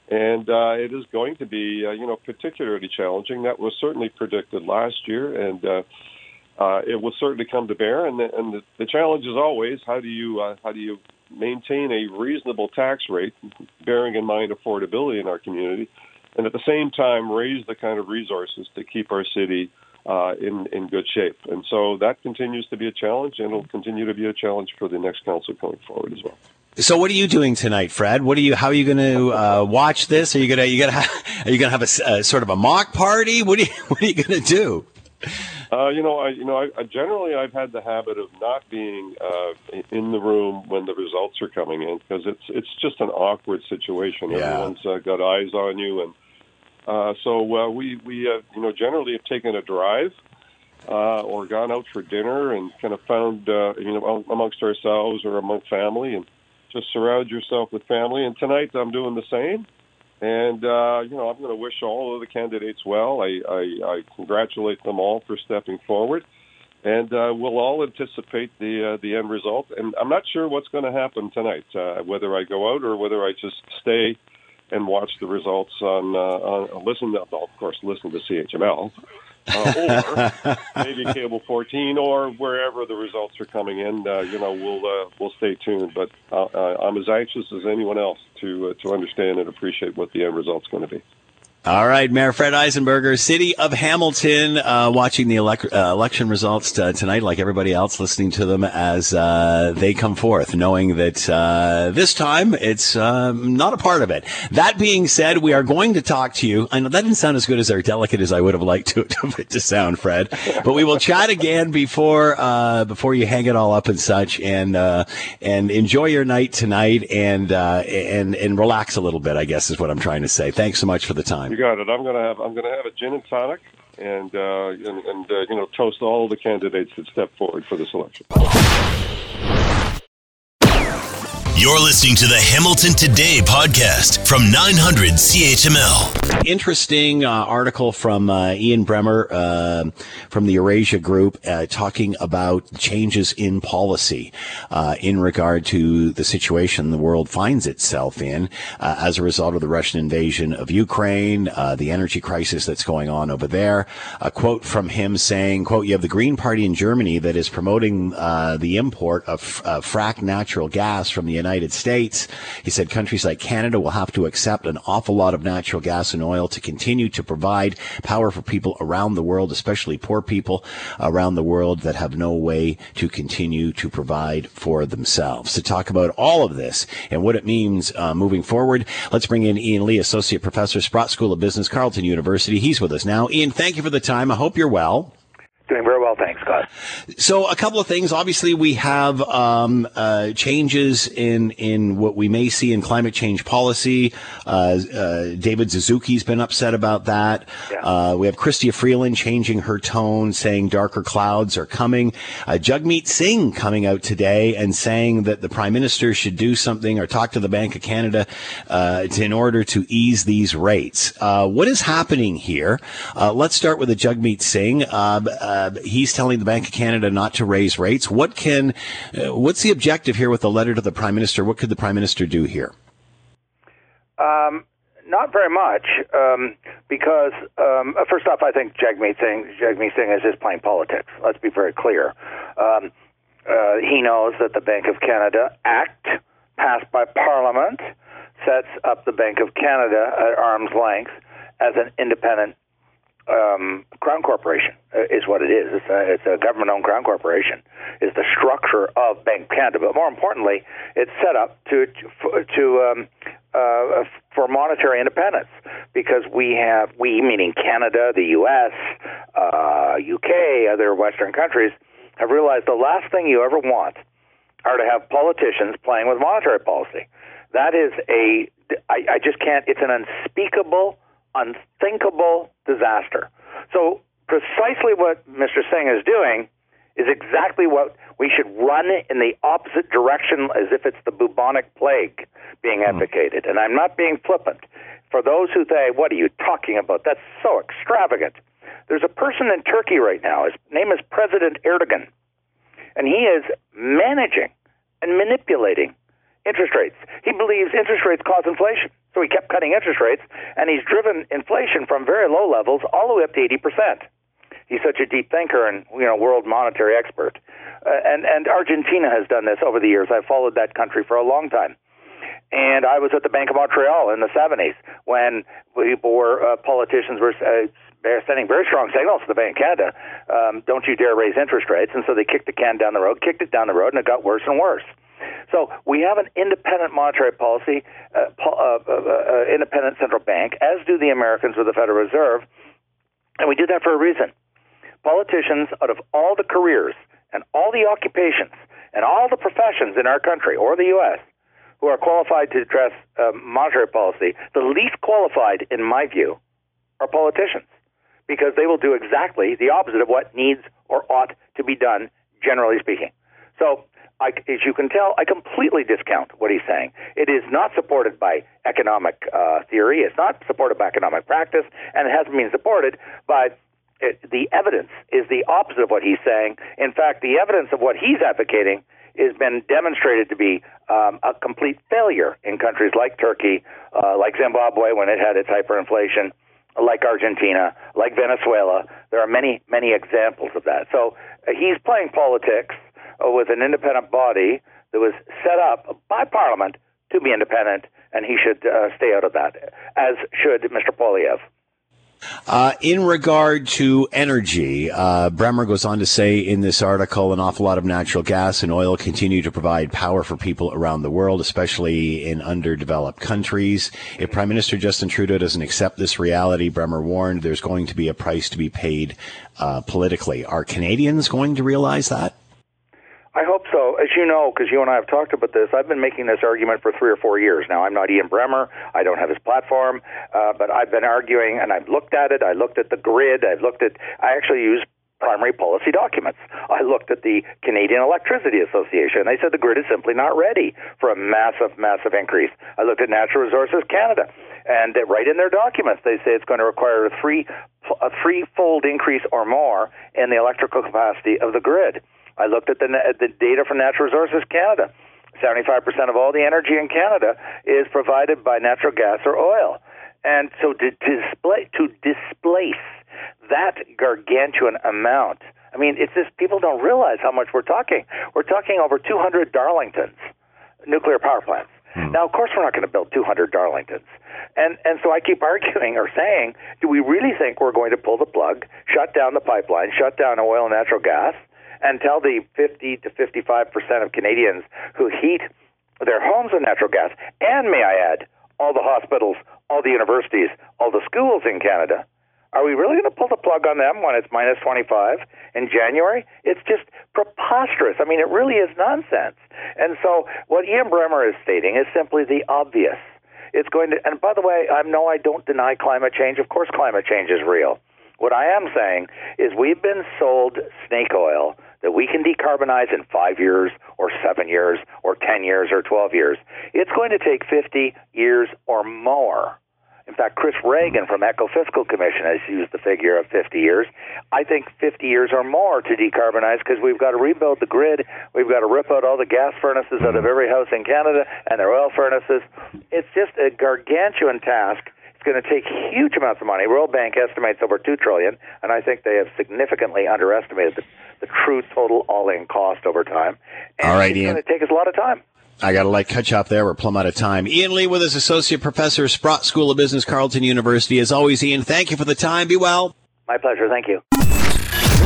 [SPEAKER 10] and uh, it is going to be, uh, you know, particularly challenging. That was certainly predicted last year, and uh, uh, it will certainly come to bear. And the, and the, the challenge is always how do you uh, how do you maintain a reasonable tax rate, bearing in mind affordability in our community, and at the same time raise the kind of resources to keep our city uh, in in good shape. And so that continues to be a challenge, and it'll continue to be a challenge for the next council going forward as well.
[SPEAKER 3] So what are you doing tonight, Fred? What are you? How are you going to uh, watch this? Are you gonna you gonna have, *laughs* are you gonna have a, a, sort of a mock party? What are you *laughs* What are you going to do?
[SPEAKER 10] Uh, you know, I you know, I, I generally I've had the habit of not being uh, in the room when the results are coming in because it's it's just an awkward situation.
[SPEAKER 3] Yeah.
[SPEAKER 10] Everyone's uh, got eyes on you, and uh, so uh, we we uh, you know generally have taken a drive uh, or gone out for dinner and kind of found uh, you know amongst ourselves or among family and just surround yourself with family. And tonight I'm doing the same. And, uh, you know, I'm going to wish all of the candidates well. I, I, I congratulate them all for stepping forward. And uh, we'll all anticipate the uh, the end result. And I'm not sure what's going to happen tonight, uh, whether I go out or whether I just stay and watch the results on, uh, on listen. To, of course, listen to CHML uh, or *laughs* maybe cable 14 or wherever the results are coming in. Uh, you know, we'll uh, we'll stay tuned. But uh, uh, I'm as anxious as anyone else to uh, to understand and appreciate what the end result's going to be.
[SPEAKER 3] All right, Mayor Fred Eisenberger, City of Hamilton, uh, watching the elec- uh, election results t- tonight, like everybody else, listening to them as uh, they come forth, knowing that uh, this time it's um, not a part of it. That being said, we are going to talk to you. I know that didn't sound as good as or delicate as I would have liked to, *laughs* to, sound, Fred, but we will chat again before uh, before you hang it all up and such, and uh, and enjoy your night tonight, and and and relax a little bit. I guess is what I'm trying to say. Thanks so much for the time.
[SPEAKER 10] You got it. I'm gonna have I'm gonna have a gin and tonic, and uh, and, and uh, you know toast all the candidates that step forward for this election.
[SPEAKER 1] You're listening to the Hamilton Today podcast from 900 CHML.
[SPEAKER 3] Interesting uh, article from uh, Ian Bremmer uh, from the Eurasia Group uh, talking about changes in policy uh, in regard to the situation the world finds itself in uh, as a result of the Russian invasion of Ukraine, the energy crisis that's going on over there. A quote from him saying, "quote You have the Green Party in Germany that is promoting the import of fracked natural gas from the United States. He said countries like Canada will have to accept an awful lot of natural gas and oil to continue to provide power for people around the world, especially poor people around the world that have no way to continue to provide for themselves. To talk about all of this and what it means uh, moving forward, let's bring in Ian Lee, Associate Professor, Sprott School of Business, Carleton University. He's with us now. Ian, thank you for the time. I hope you're well.
[SPEAKER 11] Doing very well, thanks, Scott.
[SPEAKER 3] So, a couple of things. Obviously, we have um, uh, changes in in what we may see in climate change policy. Uh, uh, David Suzuki's been upset about that.
[SPEAKER 11] Yeah.
[SPEAKER 3] Uh, we have Chrystia Freeland changing her tone, saying darker clouds are coming. Uh, Jagmeet Singh coming out today and saying that the prime minister should do something or talk to the Bank of Canada uh, to, in order to ease these rates. what is happening here? let's start with the Jagmeet Singh uh, he's telling the Bank of Canada not to raise rates. What can, uh, what's the objective here with the letter to the Prime Minister? What could the Prime Minister do here?
[SPEAKER 11] Um, not very much, um, because um, uh, first off, I think Jagmeet Singh, Jagmeet Singh is just playing politics. Let's be very clear. Um, uh, he knows that the Bank of Canada Act, passed by Parliament, sets up the Bank of Canada at arm's length as an independent um, crown corporation uh, is what it is. It's a, it's a government-owned crown corporation. Is the structure of Bank Canada, but more importantly, it's set up to to um, uh, for monetary independence because we have we meaning Canada, the U.S., uh, UK, other Western countries have realized the last thing you ever want are to have politicians playing with monetary policy. That is a I, I just can't. It's an unspeakable unthinkable disaster. So, precisely what Mr. Singh is doing is exactly what we should run in the opposite direction as if it's the bubonic plague being hmm. advocated. And I'm not being flippant. For those who say, What are you talking about? That's so extravagant. There's a person in Turkey right now. His name is President Erdogan. And he is managing and manipulating interest rates. He believes interest rates cause inflation. So he kept cutting interest rates, and he's driven inflation from very low levels all the way up to 80%. He's such a deep thinker and you know world monetary expert. Uh, and and Argentina has done this over the years. I've followed that country for a long time. And I was at the Bank of Montreal in the 70s when people were uh, politicians were uh, sending very strong signals to the Bank of Canada. Um, don't you dare raise interest rates. And so they kicked the can down the road, kicked it down the road, and it got worse and worse. So we have an independent monetary policy, uh, po- uh, uh, uh, independent central bank, as do the Americans with the Federal Reserve, and we do that for a reason. Politicians, out of all the careers and all the occupations and all the professions in our country or the U.S., who are qualified to address uh, monetary policy, the least qualified, in my view, are politicians because they will do exactly the opposite of what needs or ought to be done, generally speaking. So I, as you can tell, I completely discount what he's saying. It is not supported by economic uh, theory. It's not supported by economic practice, and it hasn't been supported by it, the evidence. Is the opposite of what he's saying. In fact, the evidence of what he's advocating has been demonstrated to be um, a complete failure in countries like Turkey, uh, like Zimbabwe when it had its hyperinflation, like Argentina, like Venezuela. There are many, many examples of that. So uh, he's playing politics with an independent body that was set up by Parliament to be independent, and he should uh, stay out of that, as should Mr. Poilievre.
[SPEAKER 3] Uh, in regard to energy, uh, Bremmer goes on to say in this article an awful lot of natural gas and oil continue to provide power for people around the world, especially in underdeveloped countries. If Prime Minister Justin Trudeau doesn't accept this reality, Bremmer warned there's going to be a price to be paid uh, politically. Are Canadians going to realize that?
[SPEAKER 11] I hope so. As you know, because you and I have talked about this, I've been making this argument for three or four years now. I'm not Ian Bremmer. I don't have his platform, uh, but I've been arguing, and I've looked at it. I looked at the grid. I've looked at. I actually used primary policy documents. I looked at the Canadian Electricity Association. They said the grid is simply not ready for a massive, massive increase. I looked at Natural Resources Canada, and right in their documents, they say it's going to require a three a threefold increase or more in the electrical capacity of the grid. I looked at the, the data from Natural Resources Canada. 75% of all the energy in Canada is provided by natural gas or oil. And so to display to displace that gargantuan amount, I mean, it's just people don't realize how much we're talking. We're talking over 200 Darlingtons, nuclear power plants. Hmm. Now, of course, we're not going to build 200 Darlingtons. And and so I keep *laughs* arguing or saying, do we really think we're going to pull the plug, shut down the pipeline, shut down oil and natural gas, and tell the 50 to 55 percent of Canadians who heat their homes with natural gas, and may I add, all the hospitals, all the universities, all the schools in Canada, are we really going to pull the plug on them when it's minus 25 in January? It's just preposterous. I mean, it really is nonsense. And so, what Ian Bremmer is stating is simply the obvious. It's going to, and by the way, I know I don't deny climate change. Of course, climate change is real. What I am saying is we've been sold snake oil that we can decarbonize in five years or seven years or 10 years or 12 years. It's going to take 50 years or more. In fact, Chris Ragan from Ecofiscal Commission has used the figure of 50 years. I think 50 years or more to decarbonize because we've got to rebuild the grid. We've got to rip out all the gas furnaces out of every house in Canada and their oil furnaces. It's just a gargantuan task going to take huge amounts of money. World Bank estimates over two trillion, and I think they have significantly underestimated the, the true total all-in cost over time. And
[SPEAKER 3] All right,
[SPEAKER 11] it's
[SPEAKER 3] Ian.
[SPEAKER 11] going to take us a lot of time.
[SPEAKER 3] I got to like cut you off there. We're plumb out of time. Ian Lee with us, Associate Professor, Sprott School of Business, Carleton University. As always, Ian, thank you for the time. Be well.
[SPEAKER 11] My pleasure. Thank you.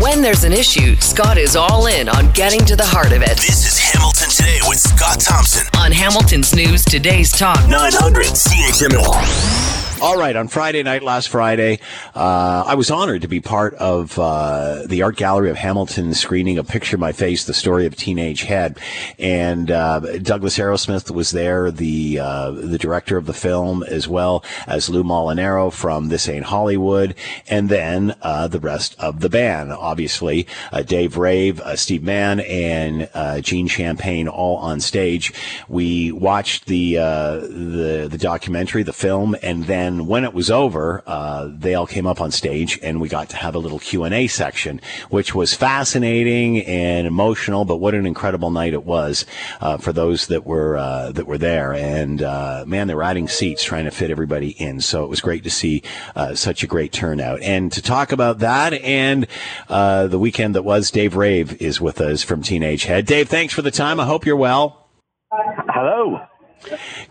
[SPEAKER 8] When there's an issue, Scott is all in on getting to the heart of it.
[SPEAKER 1] This is Hamilton Today with Scott Thompson
[SPEAKER 8] on Hamilton's News Today's Talk
[SPEAKER 1] 900 CHML.
[SPEAKER 3] All right, on Friday night, last Friday, uh, I was honored to be part of uh, the Art Gallery of Hamilton screening of Picture My Face, the story of Teenage Head, and uh, Douglas Arrowsmith was there, the uh, the director of the film, as well as Lou Molinaro from This Ain't Hollywood, and then uh, the rest of the band, obviously uh, Dave Rave, Steve Mann, and Gene Champagne, all on stage. We watched the the the documentary, the film, and then and when it was over, uh, they all came up on stage, and we got to have a little Q and A section, which was fascinating and emotional. But what an incredible night it was uh, for those that were uh, that were there. And uh, man, they were adding seats, trying to fit everybody in. So it was great to see uh, such a great turnout. And to talk about that and uh, the weekend that was, Dave Rave is with us from Teenage Head. Dave, thanks for the time. I hope you're well.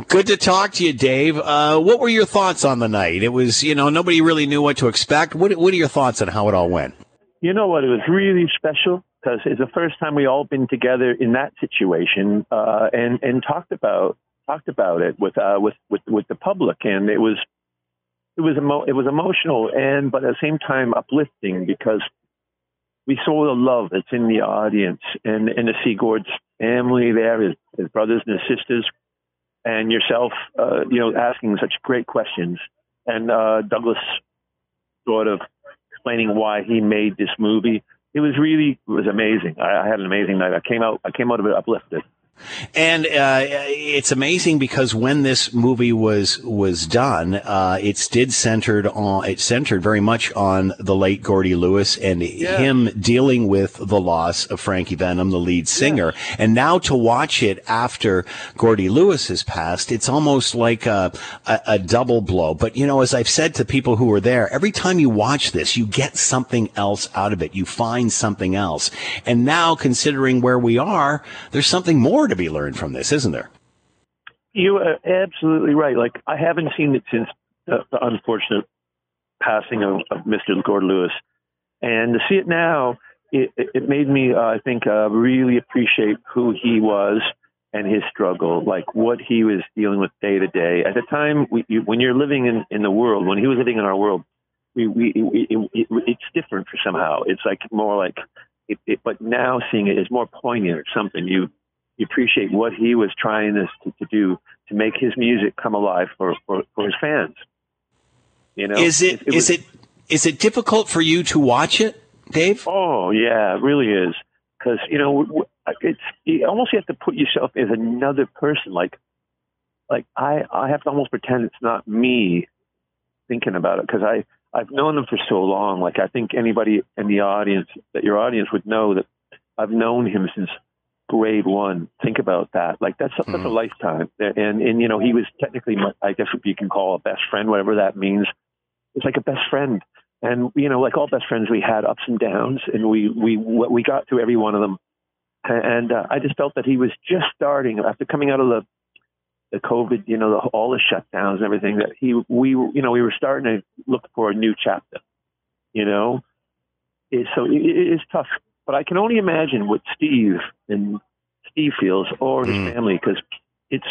[SPEAKER 3] Good to talk to you, Dave. Uh, what were your thoughts on the night? It was, you know, nobody really knew what to expect. What, what are your thoughts on how it all went?
[SPEAKER 12] You know what? It was really special because it's the first time we all been together in that situation uh, and and talked about talked about it with uh, with with with the public, and it was it was emo- it was emotional and but at the same time uplifting because we saw the love that's in the audience and and to see Gord's family there, his, his brothers and his sisters and yourself, uh, you know, asking such great questions, and uh, Douglas sort of explaining why he made this movie. It was really it was amazing. I, I had an amazing night. I came out I came out of it uplifted.
[SPEAKER 3] And uh, it's amazing because when this movie was was done, uh, it did centered on it centered very much on the late Gordy Lewis and yeah. him dealing with the loss of Frankie Venom, the lead singer. Yeah. And now to watch it after Gordy Lewis has passed, it's almost like a, a, a double blow. But you know, as I've said to people who were there, every time you watch this, you get something else out of it. You find something else. And now, considering where we are, there's something more more to be learned from this, isn't there?
[SPEAKER 12] You are absolutely right. Like I haven't seen it since the, the unfortunate passing of, of Mr. Gordon Lewis, and to see it now, it, it made me, uh, I think, uh, really appreciate who he was and his struggle, like what he was dealing with day to day. At the time, we, you, when you're living in, in the world, when he was living in our world, we, we it, it, it's different for somehow. It's like more like, it, it, but now seeing it is more poignant or something. You you appreciate what he was trying to, to do to make his music come alive for, for, for his fans. You know,
[SPEAKER 3] is it, it, it is was, it is it difficult for you to watch it, Dave?
[SPEAKER 12] Oh yeah, it really is because you know it's you almost have to put yourself as another person. Like like I I have to almost pretend it's not me thinking about it because I I've known them for so long. Like I think anybody in the audience that your audience would know that I've known him since grade one. Think about that. Like that's, that's mm-hmm. a lifetime. And, and, you know, he was technically, I guess what you can call a best friend, whatever that means. It's like a best friend. And, you know, like all best friends, we had ups and downs and we, we, we got through every one of them. And uh, I just felt that he was just starting after coming out of the, the COVID, you know, the, all the shutdowns and everything that he, we, you know, we were starting to look for a new chapter, you know? It, so it, it's tough but I can only imagine what Steve and Steve feels or his mm. family because it's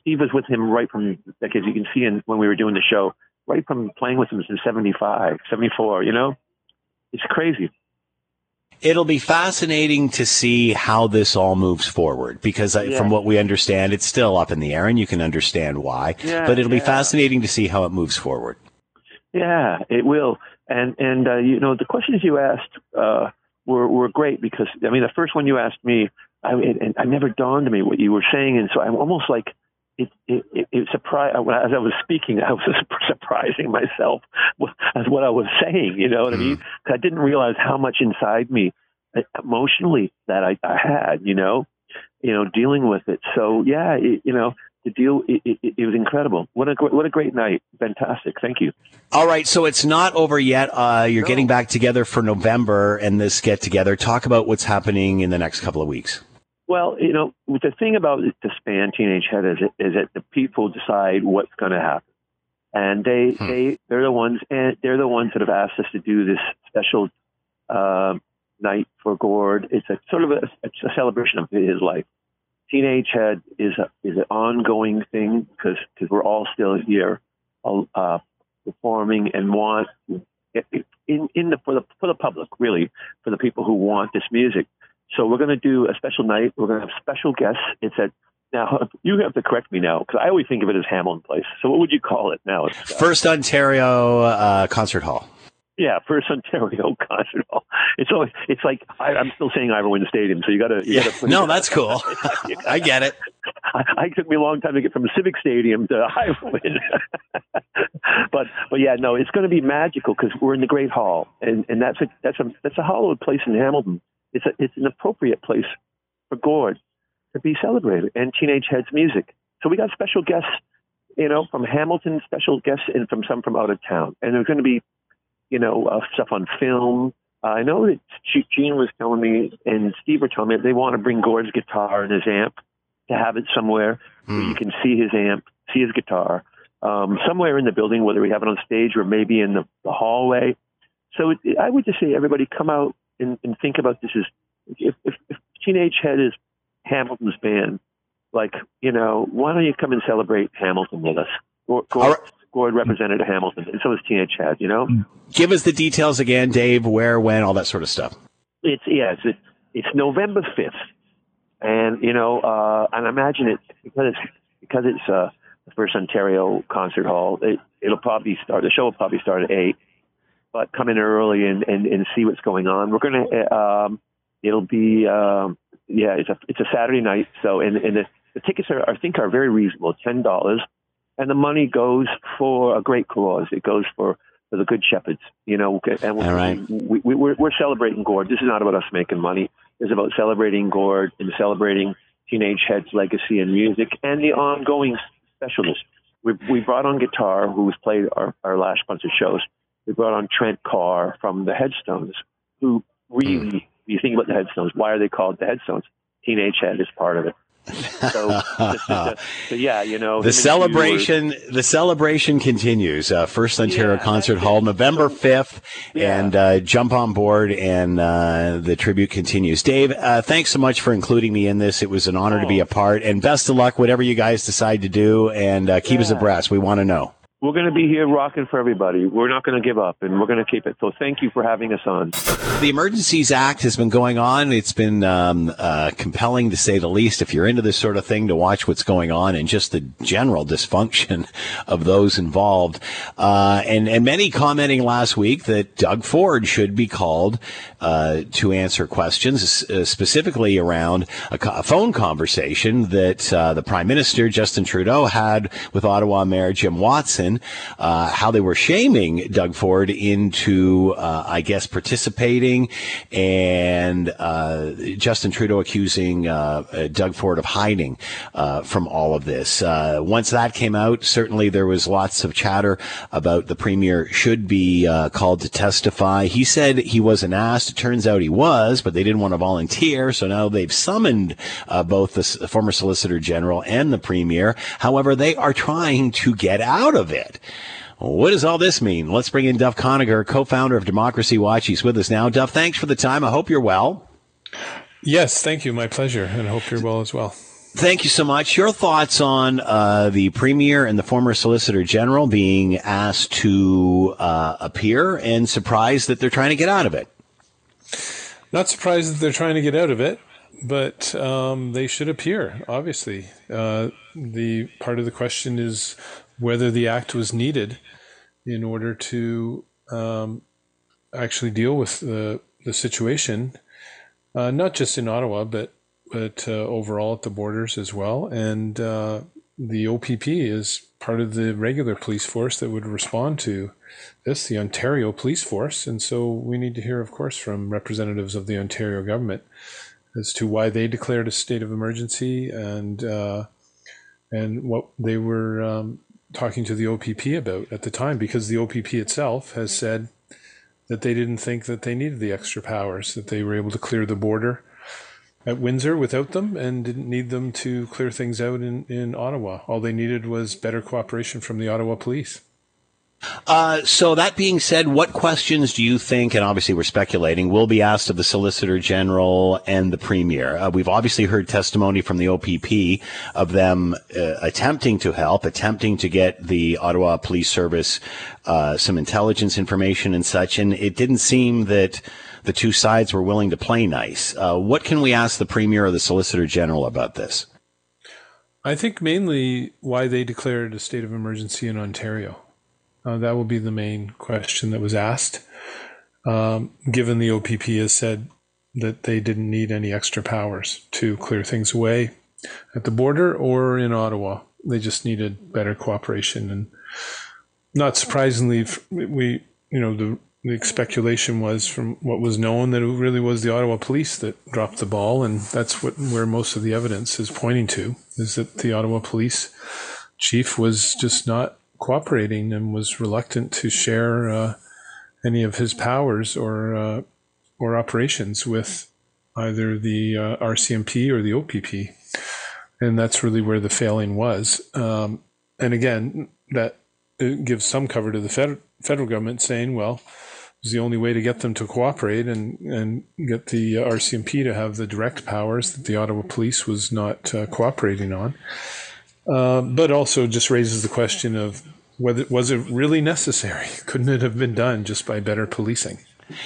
[SPEAKER 12] Steve was with him right from like as you can see in when we were doing the show, right from playing with him since 75, 74, you know? It's crazy.
[SPEAKER 3] It'll be fascinating to see how this all moves forward because yeah. from what we understand, it's still up in the air and you can understand why. Yeah, but it'll be fascinating to see how it moves forward.
[SPEAKER 12] Yeah, it will. And, and, uh, you know, the questions you asked, uh, were were great because I mean the first one you asked me, I it, it never dawned on me what you were saying, and so I'm almost like it it, it, it surprised as I was speaking, *laughs* I was surprising myself as what I was saying. You know what mm. I mean? Mm-hmm. I didn't realize how much inside me uh, emotionally that I, I had. You know, you know, dealing with it. So yeah, it, you know, the deal it, it, it, was incredible. What a what a great night! Fantastic. Thank you.
[SPEAKER 3] All right, so it's not over yet. Uh, you're no. getting back together for November and this get together. Talk about what's happening in the next couple of weeks.
[SPEAKER 12] Well, you know, the thing about the span Teenage Head is, is that the people decide what's going to happen. and they
[SPEAKER 3] Hmm.
[SPEAKER 12] they they're the ones and they're the ones that have asked us to do this special uh, night for Gord. It's a sort of a, it's a celebration of his life. Teenage Head is a, is an ongoing thing because because we're all still here uh, performing and want in in the for the for the public really for the people who want this music. So we're going to do a special night. We're going to have special guests. It's at now you have to correct me now because I always think of it as Hamilton Place. So what would you call it now?
[SPEAKER 3] First Ontario uh, Concert Hall.
[SPEAKER 12] Yeah, First Ontario *laughs* Concert Hall. It's always it's like I, I'm still saying Ivor Wynne Stadium. So you got to
[SPEAKER 3] Yeah.
[SPEAKER 12] got to put
[SPEAKER 3] No, that's cool. *laughs* *laughs* I get it.
[SPEAKER 12] I, I took me a long time to get from Civic Stadium to Highland. but but yeah, no, it's going to be magical because we're in the Great Hall, and and that's a that's a that's a hallowed place in Hamilton. It's a it's an appropriate place for Gord to be celebrated and Teenage Heads music. So we got special guests, you know, from Hamilton, special guests, and from some from out of town, and there's going to be, you know, uh, stuff on film. Uh, I know that Gene was telling me, and Steve were telling me they want to bring Gord's guitar and his amp to have it somewhere where you can see his amp, see his guitar, um, somewhere in the building, whether we have it on stage or maybe in the, the hallway. So it, I would just say, everybody come out and, and think about this as if, if, if Teenage Head is Hamilton's band, like, you know, why don't you come and celebrate Hamilton with us? Gord, Gord, Gord represented Hamilton, and so is Teenage Head, you know?
[SPEAKER 3] Give us the details again, Dave. Where, when, all that sort of stuff.
[SPEAKER 12] It's yeah, it's it's November fifth, and you know, uh, and I imagine it because it's because it's uh, the first Ontario concert hall. It, it'll probably start. The show will probably start at eight, but come in early and and, and see what's going on. We're gonna. uh, Um, it'll be um, yeah, it's a it's a Saturday night. So and and the, the tickets are I think are very reasonable, ten dollars, and the money goes for a great cause. It goes for for the Good Shepherds, you know, and we,
[SPEAKER 3] All right.
[SPEAKER 12] we, we, we're, we're celebrating Gord. This is not about us making money. It's about celebrating Gord and celebrating Teenage Head's legacy in music and the ongoing specialness. We, we brought on guitar, who's played our, our last bunch of shows. We brought on Trent Carr from the Headstones, who really, hmm. you think about the Headstones, why are they called the Headstones? Teenage Head is part of it. So, *laughs* so, yeah, you know,
[SPEAKER 3] The celebration, the celebration continues. Uh, First Ontario Concert Hall, November fifth, and uh, jump on board, and uh, the tribute continues. Dave, uh, thanks so much for including me in this. It was an honor to be a part, and best of luck, whatever you guys decide to do, and uh, keep us abreast. We want to know.
[SPEAKER 12] We're going to be here rocking for everybody. We're not going to give up, and we're going to keep it. So thank you for having us on.
[SPEAKER 3] The Emergencies Act has been going on. It's been um, uh, compelling to say the least. If you're into this sort of thing, to watch what's going on and just the general dysfunction *laughs* of those involved, uh, and and many commenting last week that Doug Ford should be called uh, to answer questions, uh, specifically around a, co- a phone conversation that uh, the Prime Minister Justin Trudeau had with Ottawa Mayor Jim Watson. Uh, how they were shaming Doug Ford into, uh, I guess, participating, and Justin Trudeau accusing Doug Ford of hiding from all of this. Once that came out, certainly there was lots of chatter about the premier should be called to testify. He said he wasn't asked. It turns out he was, but they didn't want to volunteer, so now they've summoned uh, both the former Solicitor General and the premier. However, they are trying to get out of it. What does all this mean? Let's bring in Duff Conacher, co-founder of Democracy Watch. He's with us now. Duff, thanks for the time. I hope you're well.
[SPEAKER 13] Yes, thank you. My pleasure. And I hope you're well as well.
[SPEAKER 3] Thank you so much. Your thoughts on uh, the premier and the former solicitor general being asked to uh, appear and surprised that they're trying to get out of it?
[SPEAKER 13] Not surprised that they're trying to get out of it, but um, they should appear, obviously. Uh, the part of the question is whether the act was needed in order to um, actually deal with the, the situation, uh, not just in Ottawa, but but uh, overall at the borders as well. And uh, the OPP is part of the regular police force that would respond to this, the Ontario Police Force. And so we need to hear, of course, from representatives of the Ontario government as to why they declared a state of emergency and uh, and what they were um, talking to the OPP about at the time, because the OPP itself has said that they didn't think that they needed the extra powers, that they were able to clear the border at Windsor without them and didn't need them to clear things out in, in Ottawa. All they needed was better cooperation from the Ottawa police.
[SPEAKER 3] Uh, so that being said, what questions do you think, and obviously we're speculating, will be asked of the Solicitor General and the Premier? Uh, we've obviously heard testimony from the OPP of them uh, attempting to help, attempting to get the Ottawa Police Service uh, some intelligence information and such, and it didn't seem that the two sides were willing to play nice. Uh, what can we ask the Premier or the Solicitor General about this?
[SPEAKER 13] I think mainly why they declared a state of emergency in Ontario. Uh, that will be the main question that was asked. Um, given the OPP has said that they didn't need any extra powers to clear things away at the border or in Ottawa, they just needed better cooperation. And not surprisingly, we you know the the speculation was from what was known that it really was the Ottawa police that dropped the ball, and that's what where most of the evidence is pointing to is that the Ottawa police chief was just not cooperating and was reluctant to share uh, any of his powers or uh, or operations with either the uh, RCMP or the OPP, and that's really where the failing was. Um, and again, that gives some cover to the fed- federal government saying, well, it was the only way to get them to cooperate and, and get the RCMP to have the direct powers that the Ottawa police was not uh, cooperating on. Uh, but also just raises the question of whether was it really necessary? *laughs* Couldn't it have been done just by better policing?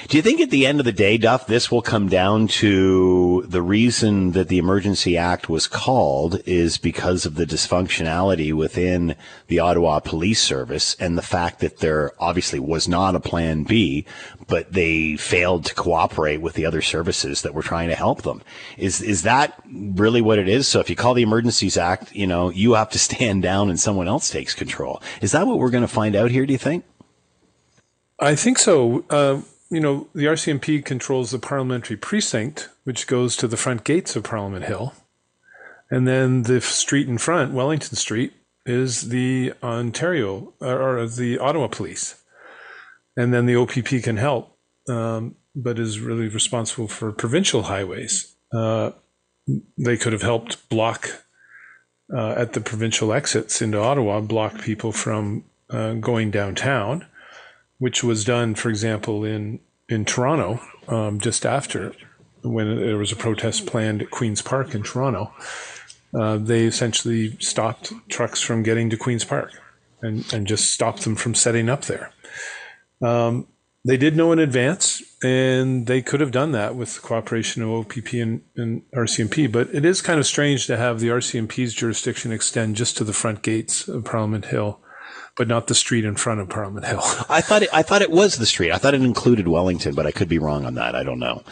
[SPEAKER 3] Do you think at the end of the day, Duff, this will come down to the reason that the Emergency Act was called is because of the dysfunctionality within the Ottawa Police Service and the fact that there obviously was not a plan B, but they failed to cooperate with the other services that were trying to help them. Is is that really what it is? So if you call the Emergencies Act, you know, you have to stand down and someone else takes control. Is that what we're going to find out here, do you think?
[SPEAKER 13] I think so. Uh, you know, the RCMP controls the parliamentary precinct, which goes to the front gates of Parliament Hill. And then the street in front, Wellington Street, is the Ontario or the Ottawa Police. And then the OPP can help, um, but is really responsible for provincial highways. Uh, they could have helped block uh, at the provincial exits into Ottawa, block people from uh, going downtown which was done, for example, in in Toronto um, just after when there was a protest planned at Queens Park in Toronto. Uh, they essentially stopped trucks from getting to Queens Park and, and just stopped them from setting up there. Um, they did know in advance, and they could have done that with the cooperation of OPP and, and, RCMP. But it is kind of strange to have the RCMP's jurisdiction extend just to the front gates of Parliament Hill but not the street in front of Parliament Hill. *laughs*
[SPEAKER 3] I thought it, I thought it was the street. I thought it included Wellington, but I could be wrong on that. I don't know.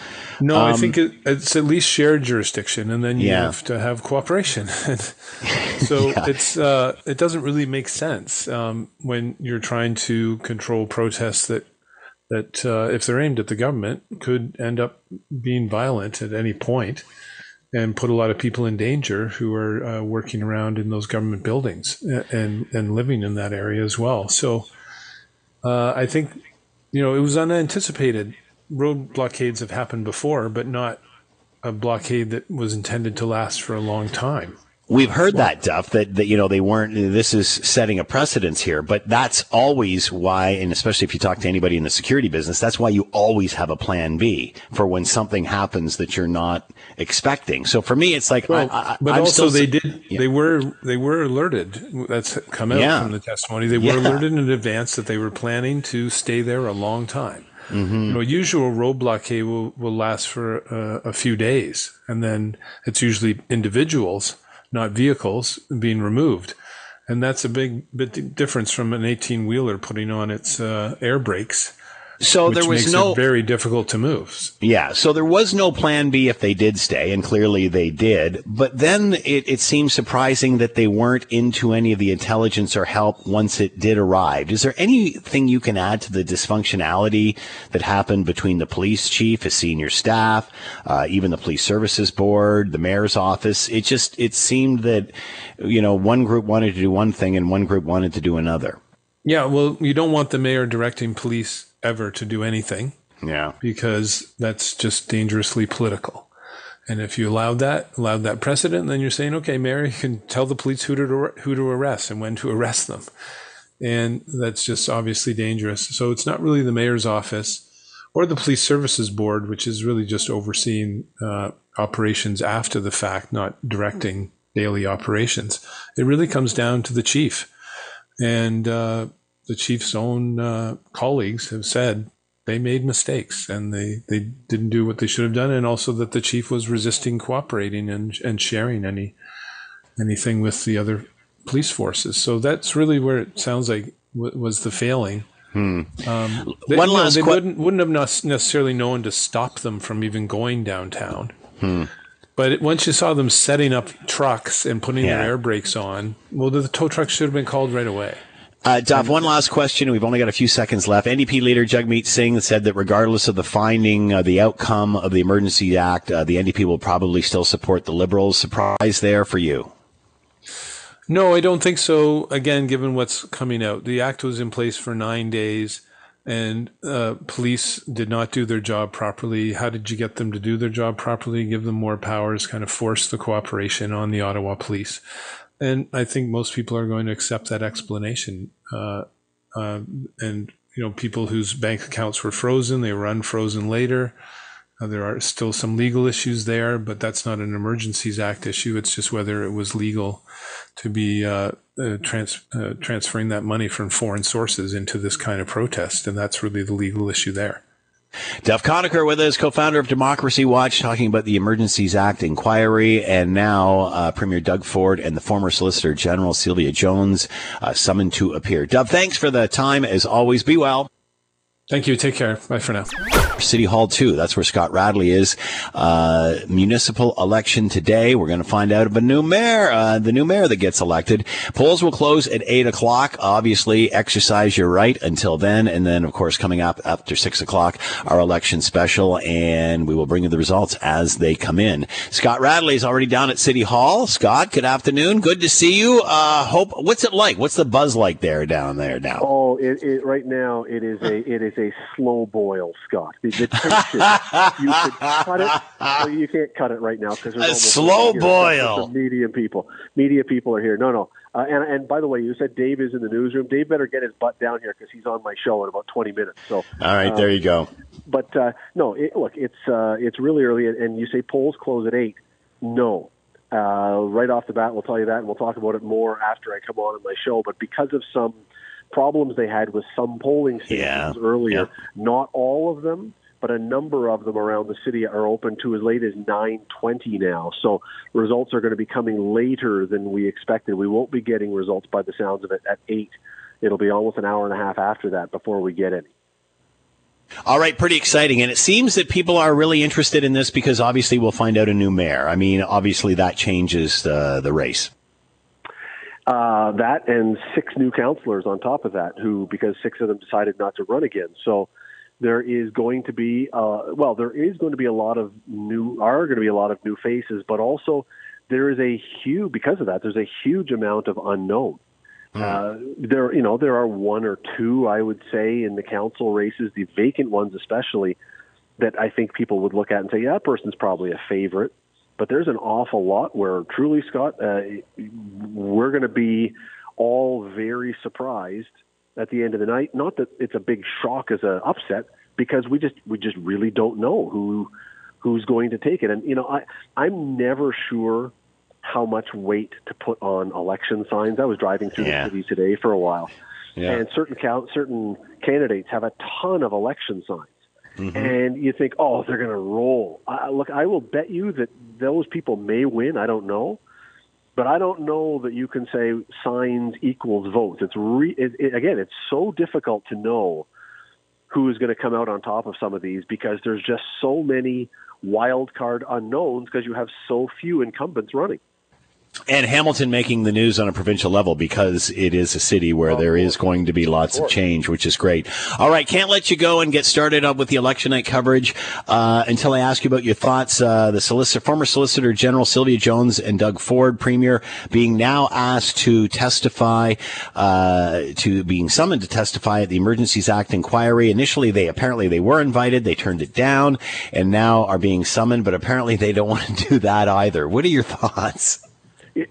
[SPEAKER 13] No, um, I think it, it's at least shared jurisdiction, and then you yeah. have to have cooperation. *laughs* so *laughs* yeah. it's uh, it doesn't really make sense um, when you're trying to control protests that that uh, if they're aimed at the government could end up being violent at any point and put a lot of people in danger who are uh, working around in those government buildings and and living in that area as well. So uh, I think you know it was unanticipated. Road blockades have happened before, but not a blockade that was intended to last for a long time.
[SPEAKER 3] We've heard that, Duff, that, that, you know, they weren't, this is setting a precedence here, but that's always why, and especially if you talk to anybody in the security business, that's why you always have a plan B for when something happens that you're not expecting. So for me, it's like, well, I, I,
[SPEAKER 13] but
[SPEAKER 3] I'm
[SPEAKER 13] also they did, yeah. they were, they were alerted. That's come out yeah. from the testimony. They were yeah. alerted in advance that they were planning to stay there a long time. Mm-hmm. You know, usual road blockade will, will last for a few days, and then it's usually individuals not vehicles, being removed. And that's a big bit difference from an 18 wheeler putting on its uh, air brakes
[SPEAKER 3] so there was no
[SPEAKER 13] very difficult to move.
[SPEAKER 3] Yeah, so there was no plan B if they did stay, and clearly they did. But then it, it seems surprising that they weren't into any of the intelligence or help once it did arrive. Is there anything you can add to the dysfunctionality that happened between the police chief, his senior staff, uh, even the police services board, the mayor's office? It just it seemed that you know one group wanted to do one thing and one group wanted to do another.
[SPEAKER 13] Yeah, well, you don't want the mayor directing police ever to do anything.
[SPEAKER 3] Yeah.
[SPEAKER 13] Because that's just dangerously political. And if you allowed that, allowed that precedent, then you're saying, okay, Mayor, you can tell the police who to who to arrest and when to arrest them. and that's just obviously dangerous. So it's not really the mayor's office or the police services board, which is really just overseeing uh, operations after the fact, not directing daily operations. It really comes down to the chief, and uh, the chief's own uh, colleagues have said they made mistakes and they, they didn't do what they should have done, and also that the chief was resisting cooperating and and sharing any anything with the other police forces. So that's really where it sounds like w- was the failing.
[SPEAKER 3] Hmm.
[SPEAKER 13] Um, they,
[SPEAKER 3] One
[SPEAKER 13] you know,
[SPEAKER 3] last
[SPEAKER 13] they
[SPEAKER 3] que-
[SPEAKER 13] wouldn't wouldn't have necessarily known to stop them from even going downtown.
[SPEAKER 3] Hmm.
[SPEAKER 13] But once you saw them setting up trucks and putting
[SPEAKER 3] Yeah.
[SPEAKER 13] their air brakes on, well, the tow truck should have been called right away.
[SPEAKER 3] Uh, Duff, one last question. We've only got a few seconds left. NDP leader Jagmeet Singh said that regardless of the finding, uh, the outcome of the Emergency Act, uh, the NDP will probably still support the Liberals. Surprise there for you.
[SPEAKER 13] No, I don't think so. Again, given what's coming out, the act was in place for nine days, and uh, police did not do their job properly. How did you get them to do their job properly? Give them more powers, kind of force the cooperation on the Ottawa police. And I think most people are going to accept that explanation. Uh, uh, and you know, people whose bank accounts were frozen, they were unfrozen later. Uh, there are still some legal issues there, but that's not an Emergencies Act issue. It's just whether it was legal to be uh, uh, trans- uh, transferring that money from foreign sources into this kind of protest, and that's really the legal issue there.
[SPEAKER 3] Duff Conacher with us, co-founder of Democracy Watch, talking about the Emergencies Act inquiry, and now uh, Premier Doug Ford and the former Solicitor General Sylvia Jones uh, summoned to appear. Duff, thanks for the time as always. Be well.
[SPEAKER 13] Thank you. Take care. Bye for now.
[SPEAKER 3] City Hall too. That's where Scott Radley is. Uh, municipal election today. We're going to find out of a new mayor, uh, the new mayor that gets elected. Polls will close at eight o'clock. Obviously, exercise your right until then, and then of course coming up after six o'clock, our election special, and we will bring you the results as they come in. Scott Radley is already down at City Hall. Scott, good afternoon. Good to see you. Uh, hope. What's it like? What's the buzz like there down there now?
[SPEAKER 14] Oh, it, it, right now it is a it is a slow boil, Scott. The, the you could cut it. You can't cut it right now because there's
[SPEAKER 3] A slow boil.
[SPEAKER 14] Media people, media people are here. No, no. Uh, and and by the way, you said Dave is in the newsroom. Dave better get his butt down here because he's on my show in about twenty minutes. So
[SPEAKER 3] All right,
[SPEAKER 14] uh,
[SPEAKER 3] there you go.
[SPEAKER 14] but uh, no, it, look, it's uh, it's really early, and, you say polls close at eight. No, uh, right off the bat, we'll tell you that, and we'll talk about it more after I come on in my show. But because of some problems they had with some polling stations earlier, not all of them, but a number of them around the city are open to as late as 9:20 now. So results are going to be coming later than we expected. We won't be getting results by the sounds of it at eight. It'll be almost an hour and a half after that before we get any.
[SPEAKER 3] All right, pretty exciting. And it seems that people are really interested in this because obviously we'll find out a new mayor. I mean, obviously that changes the, the race.
[SPEAKER 14] Uh, that and six new councillors on top of that, who because six of them decided not to run again. So there is going to be, uh, well, there is going to be a lot of new, are going to be a lot of new faces, but also there is a huge because of that. There's a huge amount of unknown. Uh, there, you know, there are one or two, I would say, in the council races, the vacant ones especially, that I think people would look at and say, yeah, that person's probably a favorite. But there's an awful lot where truly, Scott, uh, we're going to be all very surprised at the end of the night. Not that it's a big shock as an upset, because we just we just really don't know who who's going to take it. And you know, I I'm never sure how much weight to put on election signs. I was driving through
[SPEAKER 3] Yeah.
[SPEAKER 14] the city today for a while,
[SPEAKER 3] Yeah.
[SPEAKER 14] and certain count certain candidates have a ton of election signs
[SPEAKER 3] Mm-hmm.
[SPEAKER 14] and you think, oh, they're going to roll. I, look, I will bet you that those people may win. I don't know, but I don't know that you can say signs equals votes. It's re- it, it, again, it's so difficult to know who is going to come out on top of some of these because there's just so many wild card unknowns because you have so few incumbents running.
[SPEAKER 3] And Hamilton making the news on a provincial level because it is a city where there is going to be lots of change, which is great. All right, can't let you go and get started up with the election night coverage uh, until I ask you about your thoughts. Uh, the solicitor, former Solicitor General Sylvia Jones and Doug Ford, Premier, being now asked to testify, uh, to being summoned to testify at the Emergencies Act inquiry. Initially, they apparently they were invited, they turned it down, and now are being summoned. But apparently, they don't *laughs* want to do that either. What are your thoughts?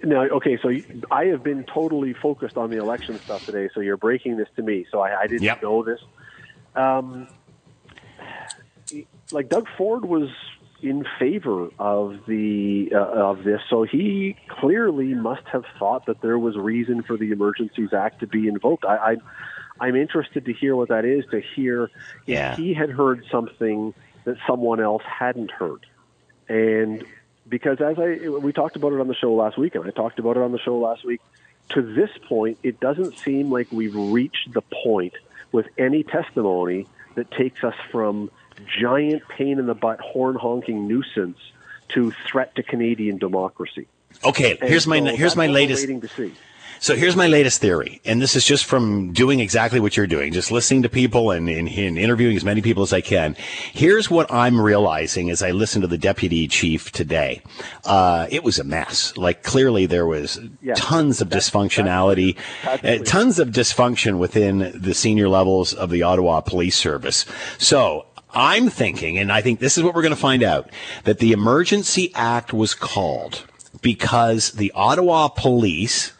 [SPEAKER 14] Now, okay, so I have been totally focused on the election stuff today. So you're breaking this to me. So I, I didn't
[SPEAKER 3] Yep.
[SPEAKER 14] know this. Um, like Doug Ford was in favor of the uh, of this, so he clearly must have thought that there was reason for the Emergencies Act to be invoked. I, I I'm interested to hear what that is. To hear
[SPEAKER 3] Yeah.
[SPEAKER 14] if he had heard something that someone else hadn't heard, and because as I we talked about it on the show last week, and I talked about it on the show last week. To this point, it doesn't seem like we've reached the point with any testimony that takes us from giant pain in the butt, horn honking nuisance to threat to Canadian democracy.
[SPEAKER 3] Okay,
[SPEAKER 14] And
[SPEAKER 3] here's my here's my latest.
[SPEAKER 14] Waiting to see.
[SPEAKER 3] So here's my latest theory, and this is just from doing exactly what you're doing, just listening to people and, and, and interviewing as many people as I can. Here's what I'm realizing as I listen to the deputy chief today. Uh, it was a mess. Like clearly there was
[SPEAKER 14] Yeah.
[SPEAKER 3] tons of dysfunctionality,
[SPEAKER 14] that's
[SPEAKER 3] uh, tons of dysfunction within the senior levels of the Ottawa Police Service. So I'm thinking, and I think this is what we're going to find out, that the Emergency Act was called because the Ottawa Police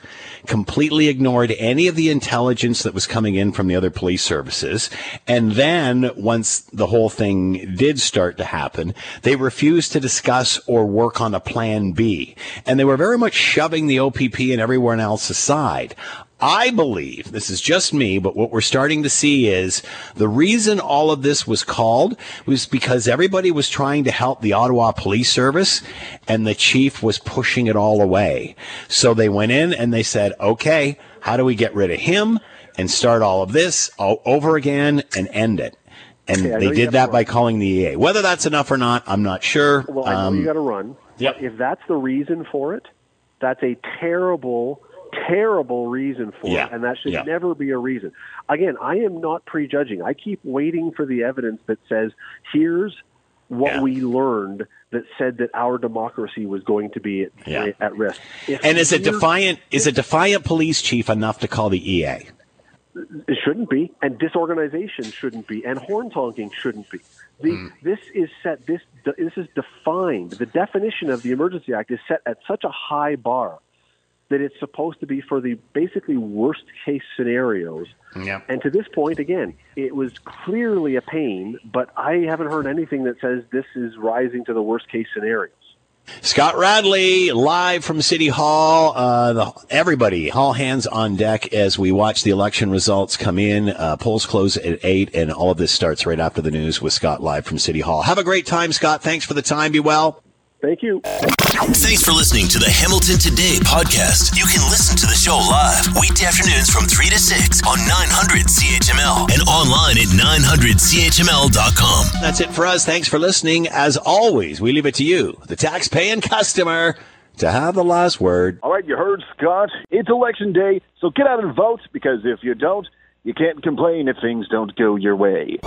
[SPEAKER 3] completely ignored any of the intelligence that was coming in from the other police services. And then once the whole thing did start to happen, they refused to discuss or work on a plan B. And they were very much shoving the OPP and everyone else aside. I believe this is just me, but what we're starting to see is the reason all of this was called was because everybody was trying to help the Ottawa Police Service and the chief was pushing it all away. So they went in and they said, okay, how do we get rid of him and start all of this all over again and end it? And
[SPEAKER 14] Okay,
[SPEAKER 3] they did that by calling the EA. Whether that's enough or not, I'm not sure.
[SPEAKER 14] Well, I know
[SPEAKER 3] Um,
[SPEAKER 14] you got to run.
[SPEAKER 3] Yep.
[SPEAKER 14] If that's the reason for it, that's a terrible, terrible reason for
[SPEAKER 3] Yeah.
[SPEAKER 14] it, and that should
[SPEAKER 3] Yeah.
[SPEAKER 14] never be a reason. Again, I am not prejudging. I keep waiting for the evidence that says, here's what we learned that said that our democracy was going to be at,
[SPEAKER 3] Yeah.
[SPEAKER 14] at risk. If
[SPEAKER 3] and is a defiant is a defiant police chief enough to call the EA?
[SPEAKER 14] It shouldn't be, and disorganization shouldn't be, and horn honking shouldn't be. The,
[SPEAKER 3] Hmm.
[SPEAKER 14] This is set. This this is defined. The definition of the Emergency Act is set at such a high bar that it's supposed to be for the basically worst case scenarios.
[SPEAKER 3] Yeah.
[SPEAKER 14] And to this point, again, it was clearly a pain, but I haven't heard anything that says this is rising to the worst case scenarios.
[SPEAKER 3] Scott Radley live from City Hall. Uh, the, everybody, all hands on deck as we watch the election results come in. Uh, polls close at eight, and all of this starts right after the news with Scott live from City Hall. Have a great time, Scott. Thanks for the time. Be well.
[SPEAKER 14] Thank you.
[SPEAKER 1] Thanks for listening to the Hamilton Today podcast. You can listen to the show live weekday afternoons from 3 to 6 on 900 CHML and online at 900CHML.com.
[SPEAKER 3] That's it for us. Thanks for listening. As always, we leave it to you, the tax-paying customer, to have the last word.
[SPEAKER 15] All right, you heard Scott. It's election day, so get out and vote because if you don't, you can't complain if things don't go your way.